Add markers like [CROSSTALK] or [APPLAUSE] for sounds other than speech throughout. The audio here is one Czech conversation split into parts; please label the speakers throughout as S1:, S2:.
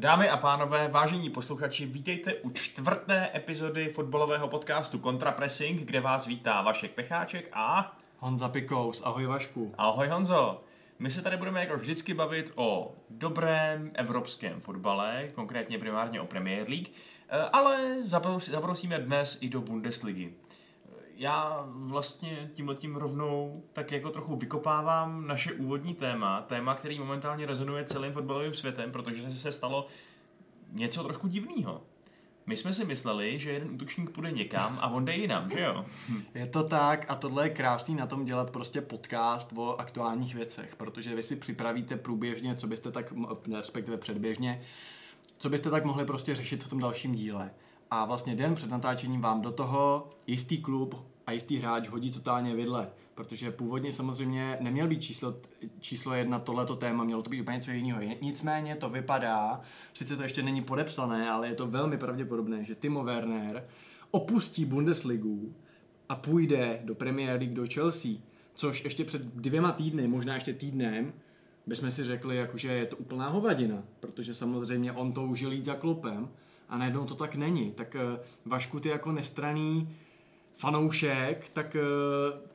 S1: Dámy a pánové, vážení posluchači, vítejte u čtvrté epizody fotbalového podcastu Contrapressing, kde vás vítá Vašek Pecháček a...
S2: Honza Pikous, ahoj Vašku.
S1: Ahoj Honzo. My se tady budeme jako vždycky bavit o dobrém evropském fotbale, konkrétně primárně o Premier League, eh, ale zaprosíme dnes i do Bundesligy. Já vlastně tímhletím rovnou tak jako trochu vykopávám naše úvodní téma, téma, který momentálně rezonuje celým fotbalovým světem, protože se stalo něco trošku divného. My jsme si mysleli, že jeden útočník půjde někam a on jde jinam, že jo? [LAUGHS]
S2: Je to tak a tohle je krásný na tom dělat prostě podcast o aktuálních věcech, protože vy si připravíte průběžně, co byste tak, respektive předběžně, co byste tak mohli prostě řešit v tom dalším díle. A vlastně den před natáčením vám do toho jistý klub a jistý hráč hodí totálně vidle, protože původně samozřejmě neměl být číslo, číslo jedna tohleto téma, mělo to být úplně něco jiného. Nicméně to vypadá, sice to ještě není podepsané, ale je to velmi pravděpodobné, že Timo Werner opustí Bundesligu a půjde do Premier League do Chelsea, což ještě před dvěma týdny, možná ještě týdnem, bychom si řekli, jako, že je to úplná hovadina, protože samozřejmě on toužil jít za klubem a najednou to tak není. Tak eh, Vašku, ty jako nestraný fanoušek, tak eh,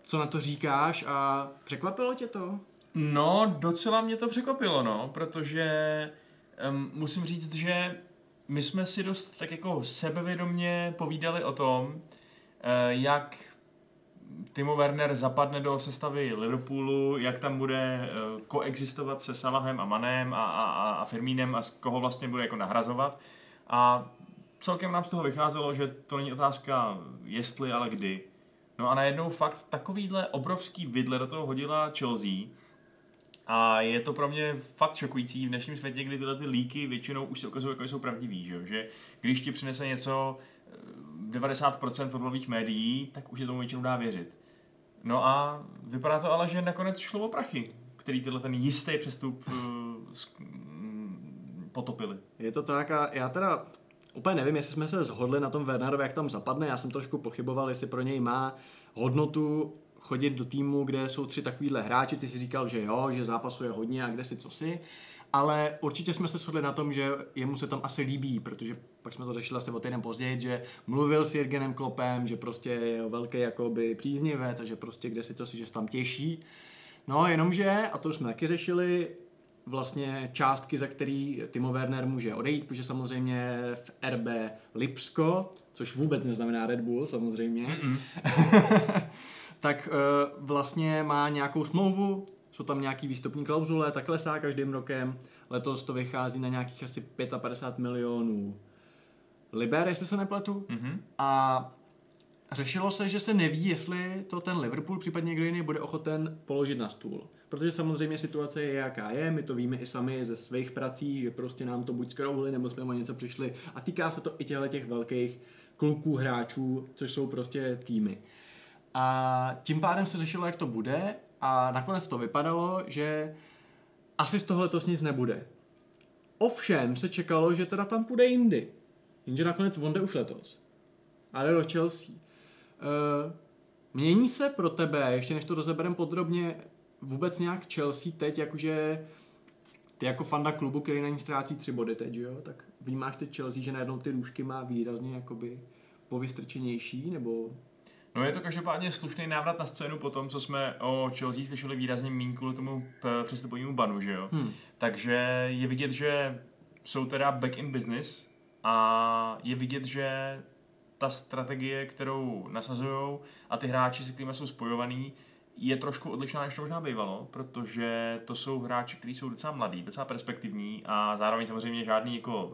S2: co na to říkáš a překvapilo tě to?
S1: No, docela mě to překvapilo, no, protože um, musím říct, že my jsme si dost tak jako sebevědomně povídali o tom, uh, jak Timo Werner zapadne do sestavy Liverpoolu, jak tam bude uh, koexistovat se Salahem a Manem a, a, a Firmínem a z koho vlastně bude jako nahrazovat. A celkem nám z toho vycházelo, že to není otázka jestli, ale kdy. No a najednou fakt takovýhle obrovský vidle do toho hodila Chelsea a je to pro mě fakt šokující v dnešním světě, kdy tyhle ty líky většinou už se ukazují, jako jsou pravdivý, že? že když ti přinese něco 90% eh, fotbalových médií, tak už je tomu většinou dá věřit. No a vypadá to ale, že nakonec šlo o prachy, který tyhle ten jistý přestup uh, potopili.
S2: Je to tak a já teda úplně nevím, jestli jsme se zhodli na tom Wernerovi, jak tam zapadne. Já jsem trošku pochyboval, jestli pro něj má hodnotu chodit do týmu, kde jsou tři takovýhle hráči. Ty si říkal, že jo, že zápasuje hodně a kde si co si. Ale určitě jsme se shodli na tom, že jemu se tam asi líbí, protože pak jsme to řešili asi o týden později, že mluvil s Jirgenem Klopem, že prostě je velký jakoby příznivec a že prostě kde si co si, že se tam těší. No jenomže, a to už jsme taky řešili, vlastně částky, za který Timo Werner může odejít, protože samozřejmě v RB Lipsko, což vůbec neznamená Red Bull samozřejmě, [LAUGHS] tak uh, vlastně má nějakou smlouvu, jsou tam nějaký výstupní klauzule, tak klesá každým rokem. Letos to vychází na nějakých asi 55 milionů liber, jestli se nepletu. Mm-hmm. A řešilo se, že se neví, jestli to ten Liverpool, případně někdo jiný, bude ochoten položit na stůl. Protože samozřejmě situace je jaká je, my to víme i sami ze svých prací, že prostě nám to buď skrouhli, nebo jsme o něco přišli. A týká se to i těchto těch velkých kluků, hráčů, což jsou prostě týmy. A tím pádem se řešilo, jak to bude a nakonec to vypadalo, že asi z toho letos nic nebude. Ovšem se čekalo, že teda tam půjde jindy. Jenže nakonec on jde už letos. Ale do Chelsea. Uh, mění se pro tebe, ještě než to rozeberem podrobně, vůbec nějak Chelsea teď, jakože ty jako fanda klubu, který na ní ztrácí tři body teď, jo, tak vnímáš teď Chelsea, že najednou ty růžky má výrazně jakoby povystrčenější, nebo...
S1: No je to každopádně slušný návrat na scénu po tom, co jsme o Chelsea slyšeli výrazně méně kvůli tomu přestupovému banu, že jo. Hmm. Takže je vidět, že jsou teda back in business a je vidět, že ta strategie, kterou nasazují a ty hráči, se kterými jsou spojovaný, je trošku odlišná, než to možná bývalo, protože to jsou hráči, kteří jsou docela mladí, docela perspektivní a zároveň samozřejmě žádný, jako,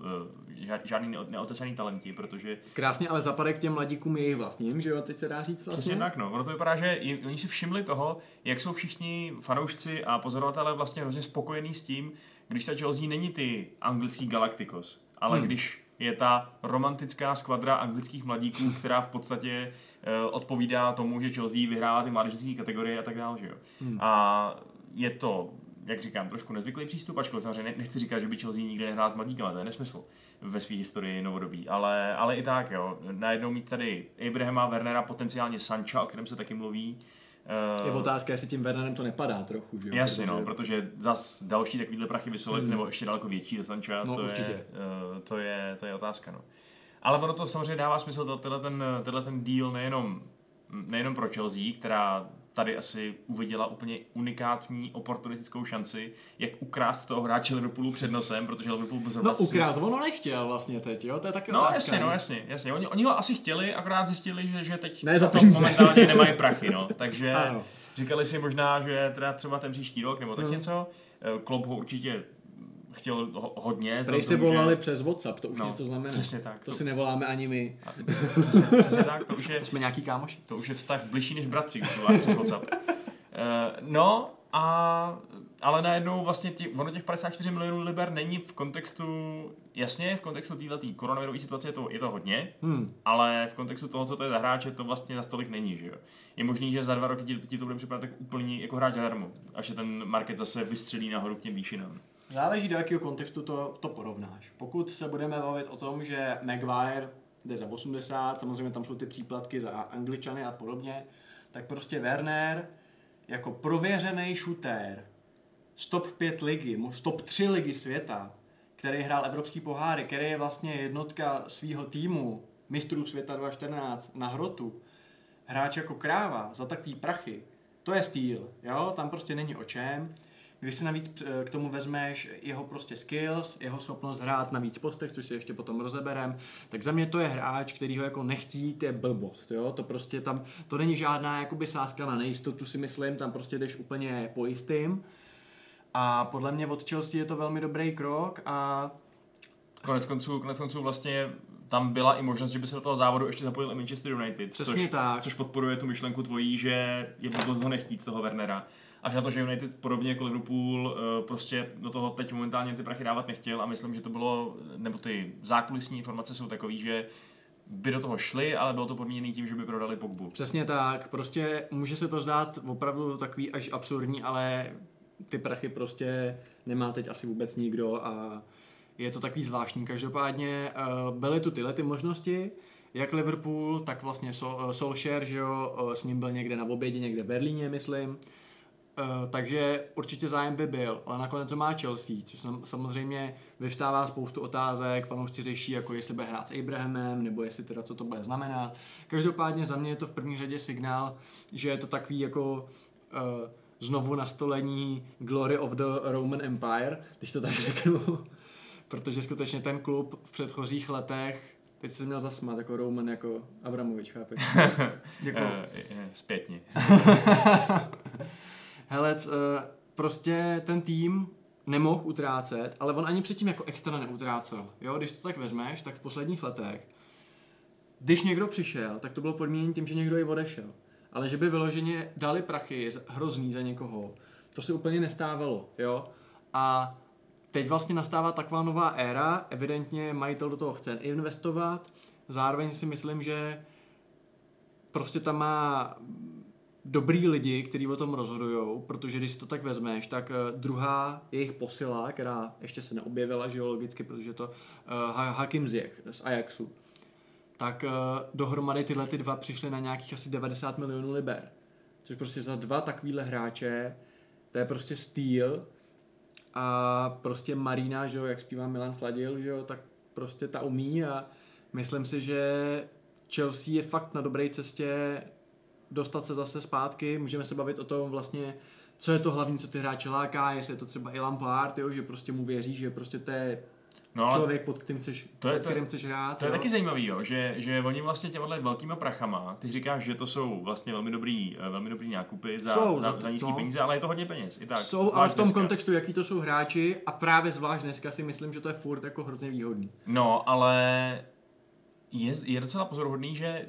S1: eh, žádný neotesaný talenti, protože...
S2: Krásně, ale zapadek těm mladíkům je jejich vlastním, že jo, teď se dá říct vlastně?
S1: Přesně tak, no. Ono to vypadá, že oni si všimli toho, jak jsou všichni fanoušci a pozorovatelé vlastně hrozně spokojení s tím, když ta Chelsea není ty anglický Galacticos, ale hmm. když je ta romantická skvadra anglických mladíků, která v podstatě uh, odpovídá tomu, že Chelsea vyhrává ty mládežnické kategorie a tak dále, že jo. Hmm. A je to, jak říkám, trošku nezvyklý přístup, ačkoliv samozřejmě nechci říkat, že by Chelsea nikdy nehrál s mladíkama, to je nesmysl ve své historii novodobí, ale, ale i tak, jo, najednou mít tady Abrahama, Wernera, potenciálně Sancha, o kterém se taky mluví,
S2: Uh, je otázka, jestli tím Wernerem to nepadá trochu, že jo?
S1: Jasně, protože... no, protože zas další takovýhle prachy vysolit, hmm. nebo ještě daleko větší dostanča, no, to, určitě. je, uh, to, je, to je otázka, no. Ale ono to samozřejmě dává smysl, tenhle ten, tenhle ten deal nejenom, nejenom pro Chelsea, která tady asi uviděla úplně unikátní oportunistickou šanci, jak ukrást toho hráče Liverpoolu před nosem, protože Liverpool byl
S2: No ukrást, ono nechtěl vlastně teď, jo, to je taky
S1: No
S2: otázka.
S1: jasně, no jasně, jasně. Oni, oni ho asi chtěli, akorát zjistili, že, že teď ne, za momentálně nemají prachy, no, [LAUGHS] takže ano. říkali si možná, že teda třeba ten příští rok nebo tak hmm. něco, eh, Klopp ho určitě chtěl ho, hodně.
S2: Tady si volali že... přes WhatsApp, to už no, něco znamená. Přesně tak. To, to si nevoláme ani my.
S1: Přesně, přesně tak, to už je...
S2: To jsme nějaký kámoši.
S1: To už je vztah bližší než bratři, když přes WhatsApp. Uh, no, a, ale najednou vlastně tě, ono těch 54 milionů liber není v kontextu, jasně, v kontextu této koronavirové situace je to, je to hodně, hmm. ale v kontextu toho, co to je za hráče, to vlastně za stolik není, že jo. Je možný, že za dva roky ti, ti to bude připadat tak úplně jako hráč zadarmo, až se ten market zase vystřelí nahoru k těm výšinám.
S2: Záleží, do jakého kontextu to, to porovnáš. Pokud se budeme bavit o tom, že Maguire jde za 80, samozřejmě tam jsou ty příplatky za angličany a podobně, tak prostě Werner jako prověřený shooter z top 5 ligy, z top 3 ligy světa, který hrál evropský poháry, který je vlastně jednotka svého týmu, mistrů světa 2014 na hrotu, hráč jako kráva za takový prachy, to je styl, jo, tam prostě není o čem. Když si navíc eh, k tomu vezmeš jeho prostě skills, jeho schopnost hrát na víc postech, což si ještě potom rozeberem, tak za mě to je hráč, který ho jako nechtít, je blbost, jo? To prostě tam, to není žádná jakoby sáska na nejistotu si myslím, tam prostě jdeš úplně pojistým. A podle mě od Chelsea je to velmi dobrý krok a
S1: Konec konců, konec konců vlastně tam byla i možnost, že by se do toho závodu ještě zapojil i Manchester United.
S2: Přesně
S1: což,
S2: tak.
S1: Což podporuje tu myšlenku tvojí, že je blbost ho nechtít toho Wernera až na to, že United podobně jako Liverpool eh, prostě do toho teď momentálně ty prachy dávat nechtěl a myslím, že to bylo, nebo ty zákulisní informace jsou takové, že by do toho šli, ale bylo to podmíněné tím, že by prodali Pogbu.
S2: Přesně tak, prostě může se to zdát opravdu takový až absurdní, ale ty prachy prostě nemá teď asi vůbec nikdo a je to takový zvláštní. Každopádně eh, byly tu tyhle ty možnosti, jak Liverpool, tak vlastně eh, Solskjaer, že jo, s ním byl někde na obědě, někde v Berlíně, myslím. Uh, takže určitě zájem by byl, ale nakonec to má Chelsea, což sam, samozřejmě vyvstává spoustu otázek, fanoušci řeší, jako jestli bude hrát s Abrahamem, nebo jestli teda co to bude znamenat. Každopádně za mě je to v první řadě signál, že je to takový jako uh, znovu nastolení Glory of the Roman Empire, když to tak [LAUGHS] řeknu, protože skutečně ten klub v předchozích letech Teď jsi měl zasmat jako Roman, jako Abramovič, chápeš?
S1: Děkuji. [LAUGHS] Uh, zpětně. [LAUGHS]
S2: Helec, uh, prostě ten tým nemohl utrácet, ale on ani předtím jako extra neutrácel. Jo, když to tak vezmeš, tak v posledních letech, když někdo přišel, tak to bylo podmínění tím, že někdo i odešel. Ale že by vyloženě dali prachy hrozný za někoho, to se úplně nestávalo, jo. A teď vlastně nastává taková nová éra, evidentně majitel do toho chce investovat, zároveň si myslím, že prostě tam má dobrý lidi, kteří o tom rozhodují, protože když si to tak vezmeš, tak uh, druhá jejich posila, která ještě se neobjevila geologicky, protože to uh, Hakim Ziyech z Ajaxu, tak uh, dohromady tyhle ty dva přišly na nějakých asi 90 milionů liber. Což prostě za dva takovýhle hráče, to je prostě styl a prostě Marina, že jo, jak zpívá Milan Chladil, že jo, tak prostě ta umí a myslím si, že Chelsea je fakt na dobré cestě dostat se zase zpátky, můžeme se bavit o tom vlastně, co je to hlavní, co ty hráče láká, jestli je to třeba i Lampard, jo, že prostě mu věří, že prostě to je No, člověk, pod kterým chceš, to je, pod kterým chceš hrát.
S1: To jo? je taky zajímavý, jo, že, že oni vlastně těmhle velkýma prachama, ty říkáš, že to jsou vlastně velmi dobrý, eh, velmi dobrý nákupy za, jsou, za, za nízký no. peníze, ale je to hodně peněz. I tak,
S2: jsou, ale v tom dneska. kontextu, jaký to jsou hráči a právě zvlášť dneska si myslím, že to je furt jako hrozně výhodný.
S1: No, ale je, je docela pozoruhodný, že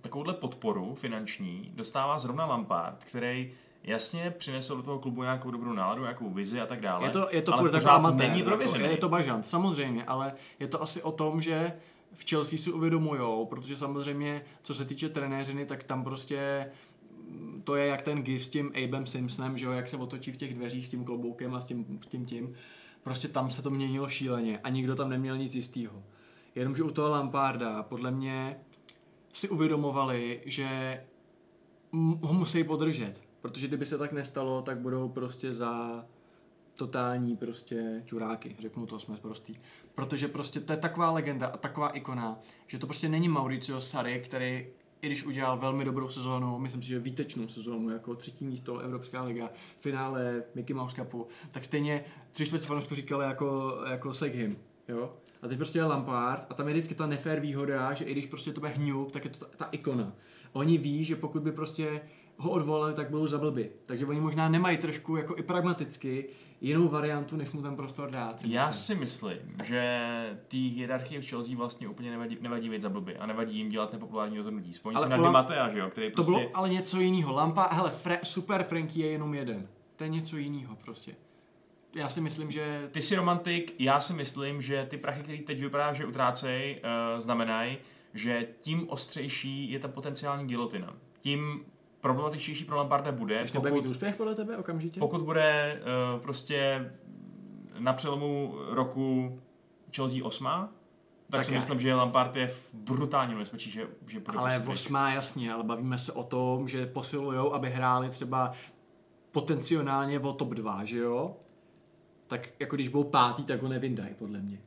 S1: takovouhle podporu finanční dostává zrovna Lampard, který jasně přinesl do toho klubu nějakou dobrou náladu, nějakou vizi a tak dále.
S2: Je to, je to furt taková amatér, není jako, je to bažant, samozřejmě, ale je to asi o tom, že v Chelsea si uvědomujou, protože samozřejmě, co se týče trenéřiny, tak tam prostě mm, to je jak ten gif s tím Abem Simpsonem, že jo, jak se otočí v těch dveřích s tím kloboukem a s tím, tím tím. Prostě tam se to měnilo šíleně a nikdo tam neměl nic jistého. Jenomže u toho Lamparda, podle mě si uvědomovali, že ho musí podržet. Protože kdyby se tak nestalo, tak budou prostě za totální prostě čuráky, řeknu to, jsme prostý. Protože prostě to je taková legenda a taková ikona, že to prostě není Mauricio Sarri, který i když udělal velmi dobrou sezónu, myslím si, že výtečnou sezónu, jako třetí místo Evropská liga, finále Mickey Mouse Cupu, tak stejně tři čtvrtě fanoušků říkali jako, jako Seghim, jo? A teď prostě je Lampard a tam je vždycky ta nefér výhoda, že i když prostě to bude hňup, tak je to ta, ta ikona. Oni ví, že pokud by prostě ho odvolali, tak budou za blby. Takže oni možná nemají trošku jako i pragmaticky jinou variantu, než mu ten prostor dát.
S1: Si Já myslím. si myslím, že ty hierarchie v Chelsea vlastně úplně nevadí, nevadí být za blby a nevadí jim dělat nepopulární rozhodnutí. Vzpomíň si na Lam... Matea, že jo, který
S2: to prostě... bylo ale něco jiného. Lampa, hele, fre, super Franky je jenom jeden. To je něco jiného prostě. Já si myslím, že...
S1: Ty jsi romantik, já si myslím, že ty prachy, které teď vypadá, že utrácej, uh, znamenají, že tím ostřejší je ta potenciální gilotina. Tím problematičtější pro Lamparda bude.
S2: Ještě pokud, bude mít úspěch podle tebe okamžitě?
S1: Pokud bude uh, prostě na přelomu roku Chelsea 8, tak, tak si já. myslím, že Lampard je v brutálním nebezpečí, že, že
S2: bude Ale osmá jasně, ale bavíme se o tom, že posilujou, aby hráli třeba potenciálně o top 2, že jo? Tak jako když budou pátý, tak ho nevyndají, podle mě.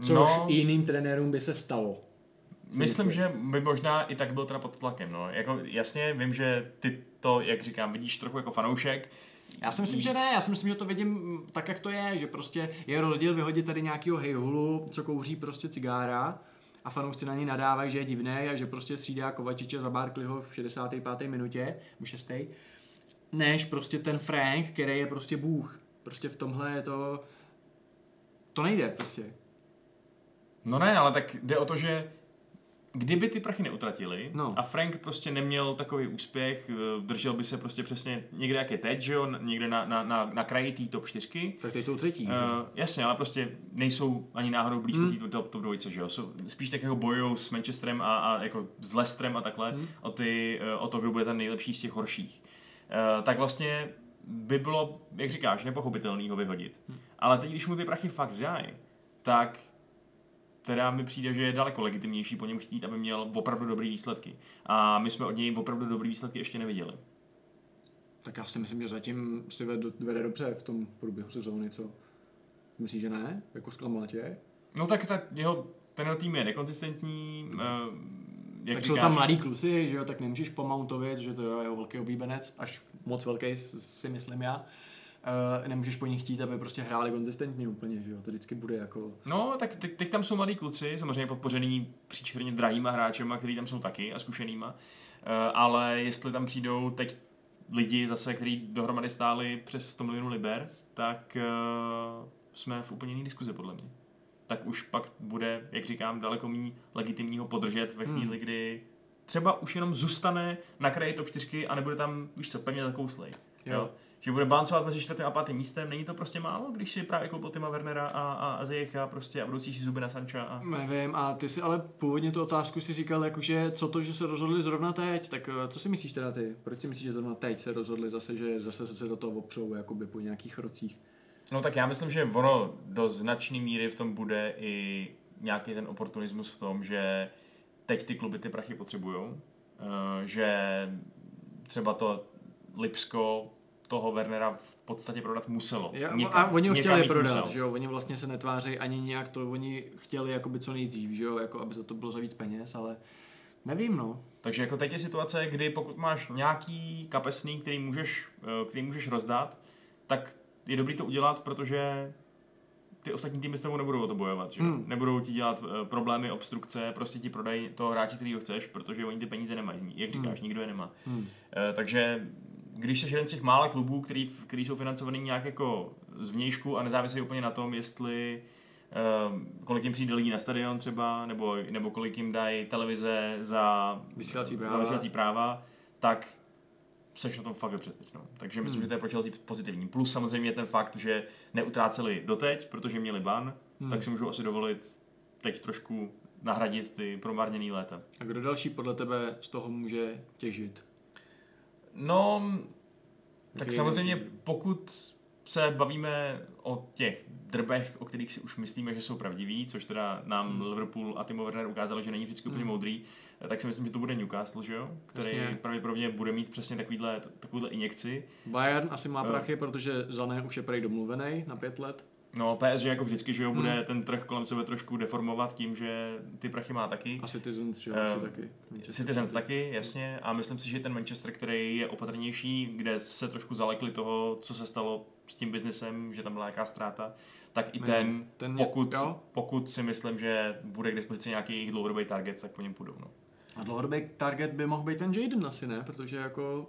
S2: Což no, jiným trenérům by se stalo.
S1: Myslím, že by možná i tak byl teda pod tlakem. No. Jako, jasně, vím, že ty to, jak říkám, vidíš trochu jako fanoušek.
S2: Já si myslím, že ne, já si myslím, že to vidím tak, jak to je, že prostě je rozdíl vyhodit tady nějakého hejhulu, co kouří prostě cigára a fanoušci na něj nadávají, že je divný a že prostě střídá Kovačiče za Barkleyho v 65. minutě, u 6. než prostě ten Frank, který je prostě bůh. Prostě v tomhle je to... To nejde prostě.
S1: No ne, ale tak jde o to, že kdyby ty prachy neutratili no. a Frank prostě neměl takový úspěch, eh, držel by se prostě přesně někde, jak je teď, že jo, někde na, na, na, na kraji té top 4.
S2: Tak teď jsou třetí, uh,
S1: Jasně, ale prostě nejsou ani náhodou blízko hmm. té top, top dvojice, že jo. Jsou, spíš tak jako bojují s Manchesterem a, a jako s Leicesterem a takhle hmm. o, ty, eh, o to, kdo bude ten nejlepší z těch horších. Uh, tak vlastně by bylo, jak říkáš, nepochopitelný ho vyhodit. Hmm. Ale teď, když mu ty prachy fakt dají, tak teda mi přijde, že je daleko legitimnější po něm chtít, aby měl opravdu dobrý výsledky. A my jsme od něj opravdu dobrý výsledky ještě neviděli.
S2: Tak já si myslím, že zatím si vede, vede dobře v tom průběhu sezóny, co? Myslíš, že ne? Jako zklamal tě?
S1: No tak ta jeho, ten tým je nekonzistentní, uh,
S2: jak tak říkáš, jsou tam mladí kluci, že jo, tak nemůžeš pomoutovit, že to je jeho velký oblíbenec, až moc velký si myslím já. Uh, nemůžeš po nich chtít, aby prostě hráli konzistentně úplně, že jo, to vždycky bude jako...
S1: No, tak teď, teď tam jsou mladí kluci, samozřejmě podpořený příčerně drahýma hráčema, který tam jsou taky a zkušenýma, uh, ale jestli tam přijdou teď lidi zase, kteří dohromady stáli přes 100 milionů liber, tak uh, jsme v úplně jiné diskuzi podle mě. Tak už pak bude, jak říkám, daleko méně legitimního podržet ve chvíli, hmm. kdy třeba už jenom zůstane na kraji top 4 a nebude tam, víš co, pevně zakouslej. Jo. jo že bude balancovat mezi čtvrtým a pátým místem. Není to prostě málo, když si právě koupil Tima Wernera a, a, a Zejecha prostě a budoucí si zuby na Sancha. A...
S2: Nevím, a ty si ale původně tu otázku si říkal, jakože co to, že se rozhodli zrovna teď, tak eh, co si myslíš teda ty? Proč si myslíš, že zrovna teď se rozhodli zase, že zase se do toho opřou jakoby po nějakých rocích?
S1: No tak já myslím, že ono do značné míry v tom bude i nějaký ten oportunismus v tom, že teď ty kluby ty prachy potřebují, eh, že třeba to Lipsko toho Wernera v podstatě prodat muselo.
S2: Někam, a oni ho chtěli prodat, musel. že jo, oni vlastně se netvářejí ani nějak to, oni chtěli jakoby co nejdřív, že jo, jako aby za to bylo za víc peněz, ale nevím, no.
S1: Takže jako teď je situace, kdy pokud máš nějaký kapesný, který můžeš, eh, který můžeš rozdat, tak je dobrý to udělat, protože ty ostatní týmy s tebou nebudou o to bojovat, že? Hmm. Nebudou ti dělat uh, problémy, obstrukce, prostě ti prodají toho hráče, který ho chceš, protože oni ty peníze nemají, jak říkáš, hmm. nikdo je nemá. Hmm. Uh, takže když jsi jeden z těch mála klubů, který, který jsou financovaný nějak jako zvnějšku a nezávisí úplně na tom, jestli uh, kolik jim přijde lidí na stadion třeba, nebo, nebo kolik jim dají televize za
S2: vysílací práva,
S1: za vysílací práva tak seš na tom fakt dobře teď. No. Takže myslím, hmm. že to je pro Chelsea pozitivní. Plus samozřejmě ten fakt, že neutráceli doteď, protože měli ban, hmm. tak si můžu asi dovolit teď trošku nahradit ty promarněný léta.
S2: A kdo další podle tebe z toho může těžit?
S1: No, tak samozřejmě pokud se bavíme o těch drbech, o kterých si už myslíme, že jsou pravdiví, což teda nám hmm. Liverpool a Timo Werner ukázali, že není vždycky úplně hmm. moudrý, tak si myslím, že to bude Newcastle, že jo? který Jasně. pravděpodobně bude mít přesně takovýhle, takovýhle injekci.
S2: Bayern asi má prachy, uh, protože Zané už je prej domluvený na pět let.
S1: No, PSG jako vždycky, že jo, bude hmm. ten trh kolem sebe trošku deformovat tím, že ty prachy má taky.
S2: A Citizens, že jo, asi taky.
S1: Manchester Citizens taky, jasně. A myslím si, že ten Manchester, který je opatrnější, kde se trošku zalekli toho, co se stalo s tím biznesem, že tam byla nějaká ztráta, tak i ten, ten pokud, pokud si myslím, že bude k dispozici nějaký jejich dlouhodobý target, tak po něm půjdou. No.
S2: A dlouhodobý target by mohl být ten Jaden asi, ne? Protože jako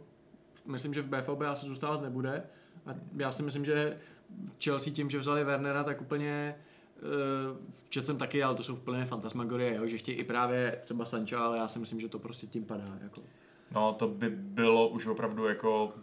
S2: myslím, že v BFB asi zůstávat nebude. A já si myslím, že Chelsea tím, že vzali Wernera, tak úplně uh, četl jsem taky, ale to jsou úplně fantasmagorie, jo, že chtějí i právě třeba Sancho, ale já si myslím, že to prostě tím padá. Jako.
S1: No, to by bylo už opravdu jako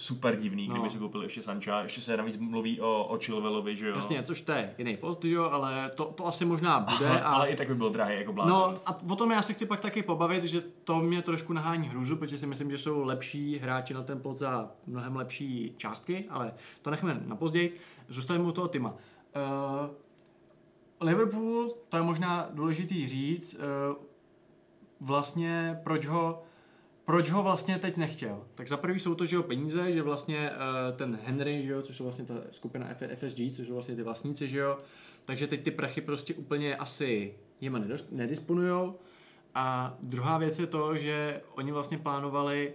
S1: super divný, no. kdyby si koupil ještě Sancha. Ještě se navíc mluví o, o Chilwellovi, že jo.
S2: Jasně, což to je jiný post, jo, ale to, to asi možná bude. A...
S1: ale i tak by byl drahý jako blázen.
S2: No a o tom já se chci pak taky pobavit, že to mě trošku nahání hruzu, protože si myslím, že jsou lepší hráči na ten pod za mnohem lepší částky, ale to nechme na později. Zůstaneme u toho Tima. Uh, Liverpool, to je možná důležitý říct, uh, vlastně proč ho proč ho vlastně teď nechtěl? Tak za prvý jsou to, že jo, peníze, že vlastně uh, ten Henry, že jo, což jsou vlastně ta skupina FSG, což jsou vlastně ty vlastníci, že jo, takže teď ty prachy prostě úplně asi jima nedisponujou. A druhá věc je to, že oni vlastně plánovali,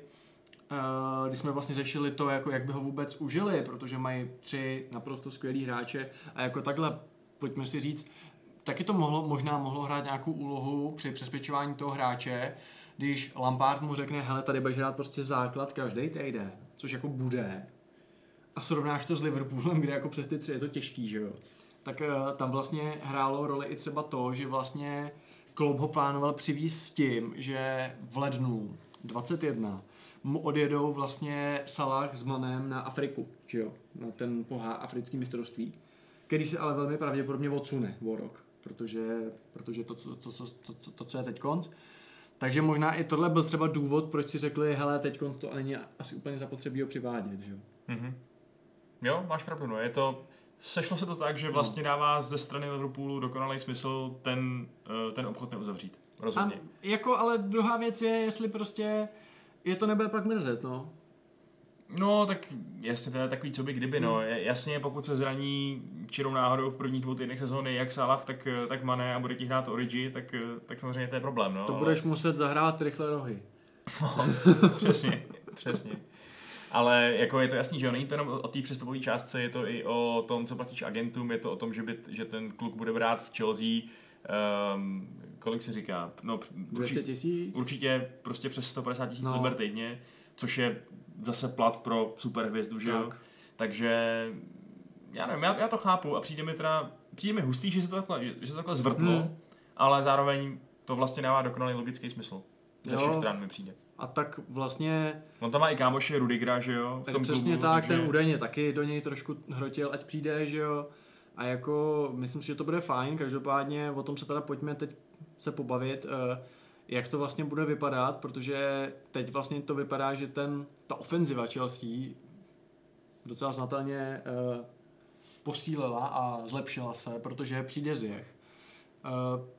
S2: uh, když jsme vlastně řešili to, jako jak by ho vůbec užili, protože mají tři naprosto skvělý hráče a jako takhle, pojďme si říct, taky to mohlo, možná mohlo hrát nějakou úlohu při přesvědčování toho hráče, když Lampard mu řekne, hele, tady budeš hrát prostě základ každý týden, což jako bude, a srovnáš to s Liverpoolem, kde jako přes ty tři je to těžký, že jo, tak uh, tam vlastně hrálo roli i třeba to, že vlastně Klopp ho plánoval přivízt s tím, že v lednu 21 mu odjedou vlastně Salah s Manem na Afriku, že jo, na ten pohá africký mistrovství, který se ale velmi pravděpodobně odsune o rok, protože, protože to, to, to, to, to, to, co je teď konc, takže možná i tohle byl třeba důvod, proč si řekli, hele, teď to není asi úplně zapotřebí ho přivádět, že?
S1: Mm-hmm. Jo, máš pravdu, no. Je to, sešlo se to tak, že vlastně no. dává ze strany Liverpoolu dokonalý smysl ten, eh, ten obchod neuzavřít. Rozhodně. A
S2: jako, ale druhá věc je, jestli prostě je to nebude pak mrzet, no.
S1: No, tak jasně, to je takový co by kdyby, no. Hmm. Jasně, pokud se zraní čirou náhodou v prvních dvou týdnech sezóny jak Salah, tak, tak Mané a bude ti hrát Origi, tak, tak samozřejmě to je problém, no.
S2: To budeš muset zahrát rychle rohy.
S1: No, [LAUGHS] přesně, přesně. Ale jako je to jasný, že není to jenom o té přestupové částce, je to i o tom, co platíš agentům, je to o tom, že, by, že ten kluk bude brát v Chelsea um, kolik se říká? No,
S2: 200 tisíc?
S1: Určitě prostě přes 150 tisíc no. liber týdně, což je zase plat pro superhvězdu, že jo? Takže já nevím, já, já, to chápu a přijde mi teda, přijde mi hustý, že se to takhle, že, že se to takhle zvrtlo, hmm. ale zároveň to vlastně dává dokonalý logický smysl. Ze všech stran mi přijde.
S2: A tak vlastně...
S1: On tam má i kámoše Rudigra, že jo?
S2: V tom přesně klubu, tak, takže... ten údajně taky do něj trošku hrotil, ať přijde, že jo? A jako, myslím si, že to bude fajn, každopádně o tom se teda pojďme teď se pobavit. Uh, jak to vlastně bude vypadat, protože teď vlastně to vypadá, že ten, ta ofenziva Chelsea docela znatelně uh, posílila a zlepšila se, protože přijde Ziyech.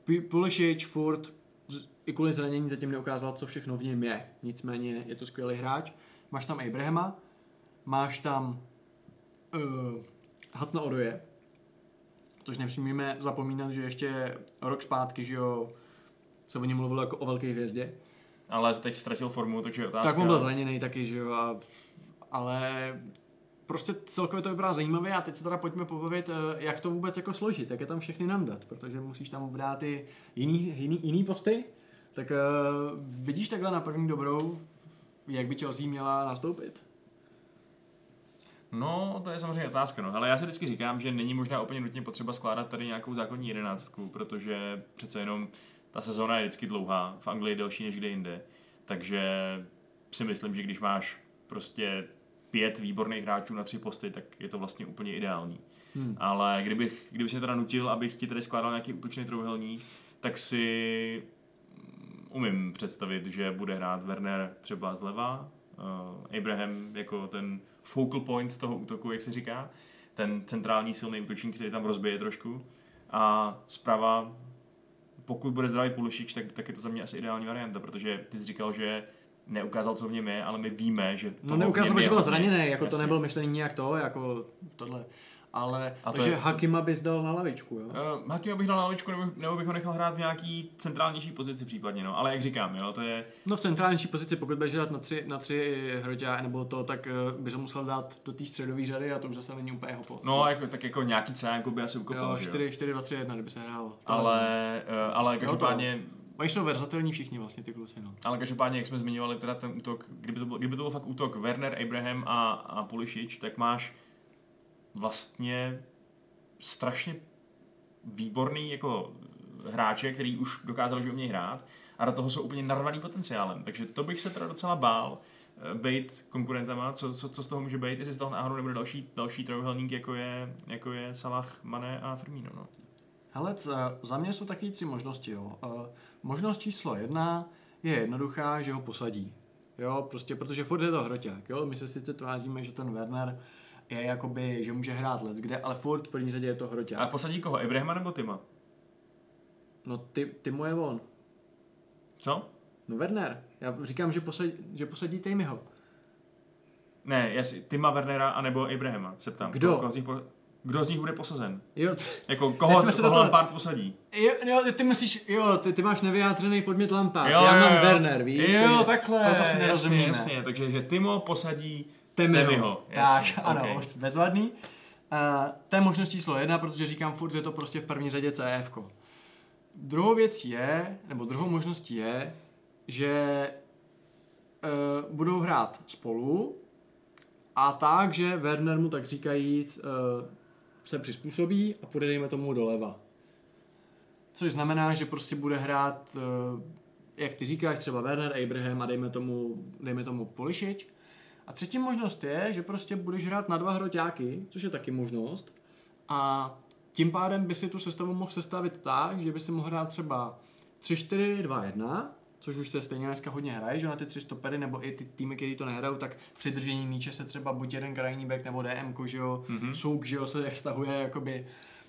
S2: Uh, Pulisic furt i kvůli zranění zatím neukázal, co všechno v něm je. Nicméně je to skvělý hráč. Máš tam Abrahama, máš tam uh, Hacna Odoje, což nesmíme zapomínat, že ještě rok zpátky, že jo, se o něm mluvilo jako o velké hvězdě.
S1: Ale teď ztratil formu, takže otázka...
S2: Tak on byl zraněný taky, že jo, a, ale prostě celkově to vypadá zajímavě a teď se teda pojďme pobavit, eh, jak to vůbec jako složit, jak je tam všechny nandat, protože musíš tam vdát i jiný, jiný, jiný posty, tak uh, vidíš takhle na první dobrou, jak by Chelsea měla nastoupit?
S1: No, to je samozřejmě otázka, no. Ale já si vždycky říkám, že není možná úplně nutně potřeba skládat tady nějakou základní jedenáctku, protože přece jenom ta sezóna je vždycky dlouhá, v Anglii delší než kde jinde, takže si myslím, že když máš prostě pět výborných hráčů na tři posty, tak je to vlastně úplně ideální. Hmm. Ale kdybych, kdybych se teda nutil, abych ti tady skládal nějaký útočný trouhelník, tak si umím představit, že bude hrát Werner třeba zleva, uh, Abraham jako ten focal point toho útoku, jak se říká. Ten centrální silný útočník, který tam rozbije trošku. A zprava, pokud bude zdravý Pulisic, tak, tak je to za mě asi ideální varianta, protože ty jsi říkal, že neukázal, co v něm je, ale my víme, že
S2: No neukázal, že byl zraněný, jako jasně. to nebyl myšlený nějak to, jako tohle. Ale, a to takže je, Hakima bys dal na lavičku, jo?
S1: Uh, Hakima bych dal na lavičku, nebo, nebo bych ho nechal hrát v nějaký centrálnější pozici případně, no. Ale jak říkám, jo, to je...
S2: No v centrálnější pozici, pokud budeš hrát na tři, na tři hrotě, nebo to, tak uh, bys ho musel dát do té středové řady a to už zase není úplně jeho post.
S1: No, jako, tak jako nějaký C by asi ukopal,
S2: jo, 4, 4, 2, 3, 1, kdyby se hrál.
S1: Ale, uh, ale každopádně...
S2: Oni jsou verzatilní všichni vlastně ty kluci, no.
S1: Ale každopádně, jak jsme zmiňovali teda ten útok, kdyby to byl, kdyby to byl fakt útok Werner, Abraham a, a Pulisic, tak máš vlastně strašně výborný jako hráče, který už dokázali, že umějí hrát a do toho jsou úplně narvaný potenciálem. Takže to bych se teda docela bál eh, být konkurentama, co, co, co z toho může být, jestli z toho náhodou nebude další, další trojuhelník, jako je, jako je Salah, Mane a Firmino. No.
S2: Hele, za mě jsou taky tři možnosti. Jo. Uh, možnost číslo jedna je jednoduchá, že ho posadí. Jo, prostě protože furt je to hroťák, jo. My se sice tváříme, že ten Werner je jakoby, že může hrát let kde, ale furt v první řadě je to hroťák.
S1: A posadí koho? Ibrahima nebo Tima?
S2: No ty, Timo je on.
S1: Co?
S2: No Werner. Já říkám, že posadí, že posadí Tejmiho.
S1: Ne, jestli Tima Wernera anebo Ibrahima, se ptám.
S2: Kdo? Koho
S1: z nich po, kdo z nich bude posazen?
S2: Jo,
S1: t- jako koho, koho toho... Lampard posadí?
S2: Jo, jo, ty myslíš, jo, ty, ty máš nevyjádřený podmět Lampard, jo, já jo, mám jo. Werner, víš?
S1: Jo, takhle,
S2: to si nerozumíme.
S1: Jasně, jasně, takže že Timo posadí
S2: Temiho. Temiho. Tak, jasně, ano, okay. bezvadný. Uh, to je možnost číslo jedna, protože říkám furt, je to prostě v první řadě CF. Druhou věcí je, nebo druhou možností je, že uh, budou hrát spolu a tak, že Werner mu tak říkajíc uh, se přizpůsobí a půjde dejme tomu doleva. Což znamená, že prostě bude hrát, uh, jak ty říkáš, třeba Werner, Abraham a dejme tomu, dejme tomu Polišič. A třetí možnost je, že prostě budeš hrát na dva hroťáky, což je taky možnost. A tím pádem by si tu sestavu mohl sestavit tak, že by si mohl hrát třeba 3-4-2-1, což už se stejně dneska hodně hraje, že na ty tři stopery nebo i ty týmy, které to nehrajou, tak při držení míče se třeba buď jeden krajní back nebo DM, že jo, mm-hmm. souk, že jo, se stahuje jakoby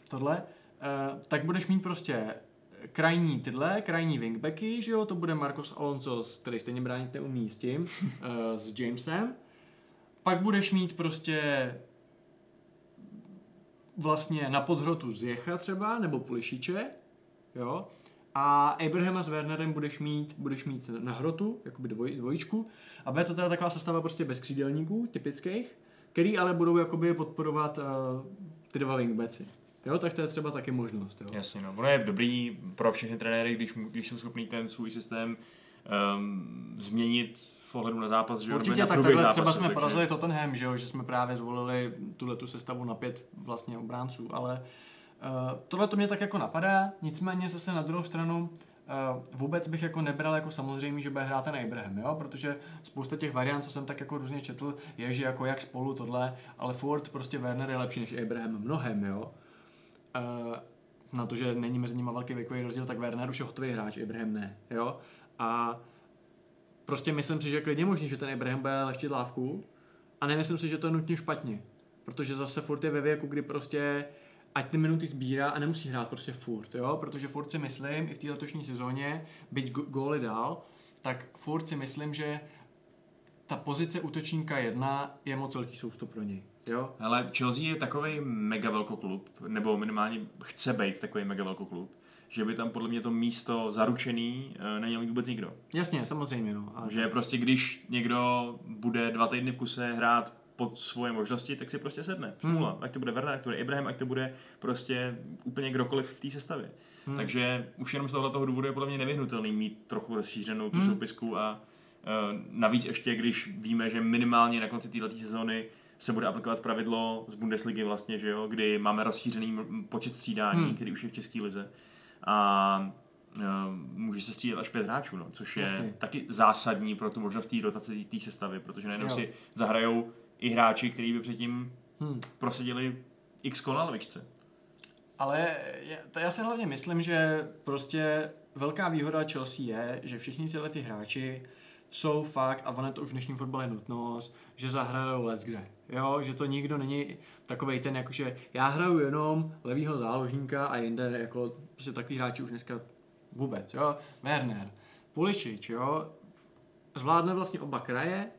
S2: tohle, uh, tak budeš mít prostě krajní tyhle, krajní wingbacky, že jo, to bude Marcos Alonso, který stejně bránit neumí s tím, uh, [LAUGHS] s Jamesem. Pak budeš mít prostě vlastně na podhrotu Zjecha třeba, nebo Plišiče, jo, a Abrahama s Wernerem budeš mít, budeš mít na hrotu, jakoby dvoj, dvojičku, a bude to teda taková sestava prostě bez křídelníků, typických, který ale budou jakoby podporovat uh, ty dva wingbacki. Jo, tak to je třeba taky možnost. Jo.
S1: Jasně, no. Ono je dobrý pro všechny trenéry, když, když jsou schopný ten svůj systém um, změnit v ohledu na zápas. Že
S2: Určitě, tak takhle zápasu, třeba jsme takže... porazili Tottenham, že, jo, že jsme právě zvolili tuhle tu sestavu na pět vlastně obránců, ale uh, tohle to mě tak jako napadá, nicméně zase na druhou stranu Uh, vůbec bych jako nebral jako samozřejmě, že bude hrát ten Abraham, jo? protože spousta těch variant, co jsem tak jako různě četl, je, že jako jak spolu tohle, ale Ford prostě Werner je lepší než Abraham mnohem, jo. Uh, na to, že není mezi nimi velký věkový rozdíl, tak Werner už je hotový hráč, Abraham ne, jo. A prostě myslím si, že klidně možný, že ten Abraham bude lehčit lávku a nemyslím si, že to je nutně špatně, protože zase furt je ve věku, kdy prostě ať ty minuty sbírá a nemusí hrát prostě furt, jo, protože furt si myslím, i v té letošní sezóně, byť góly dál, tak furt si myslím, že ta pozice útočníka jedna je moc velký soustup pro něj. Jo?
S1: Ale Chelsea je takový mega velkoklub, nebo minimálně chce být takový mega velkoklub, že by tam podle mě to místo zaručený uh, neměl mít vůbec nikdo.
S2: Jasně, samozřejmě. No,
S1: ale... Že prostě když někdo bude dva týdny v kuse hrát pod svoje možnosti, tak si prostě sedne. Hmm. Ať to bude Werner, ať to bude Ibrahim, ať to bude prostě úplně kdokoliv v té sestavě. Hmm. Takže už jenom z tohoto toho důvodu je podle mě nevyhnutelný mít trochu rozšířenou tu hmm. soupisku a uh, navíc ještě, když víme, že minimálně na konci této sezóny se bude aplikovat pravidlo z Bundesligy vlastně, že jo, kdy máme rozšířený počet střídání, hmm. který už je v České lize a uh, může se střídat až pět hráčů, no, což je Jasně. taky zásadní pro tu možnost té rotace té sestavy, protože najednou jo. si zahrajou i hráči, kteří by předtím hmm. prosadili x kol na lavičce.
S2: Ale to já si hlavně myslím, že prostě velká výhoda Chelsea je, že všichni tyhle ty hráči jsou fakt, a ono to už v dnešním fotbale nutnost, že zahrajou let's kde. Jo, že to nikdo není takovej ten, jakože já hraju jenom levýho záložníka a jinde jako prostě takový hráči už dneska vůbec, jo, Werner, Pulišič, jo, zvládne vlastně oba kraje,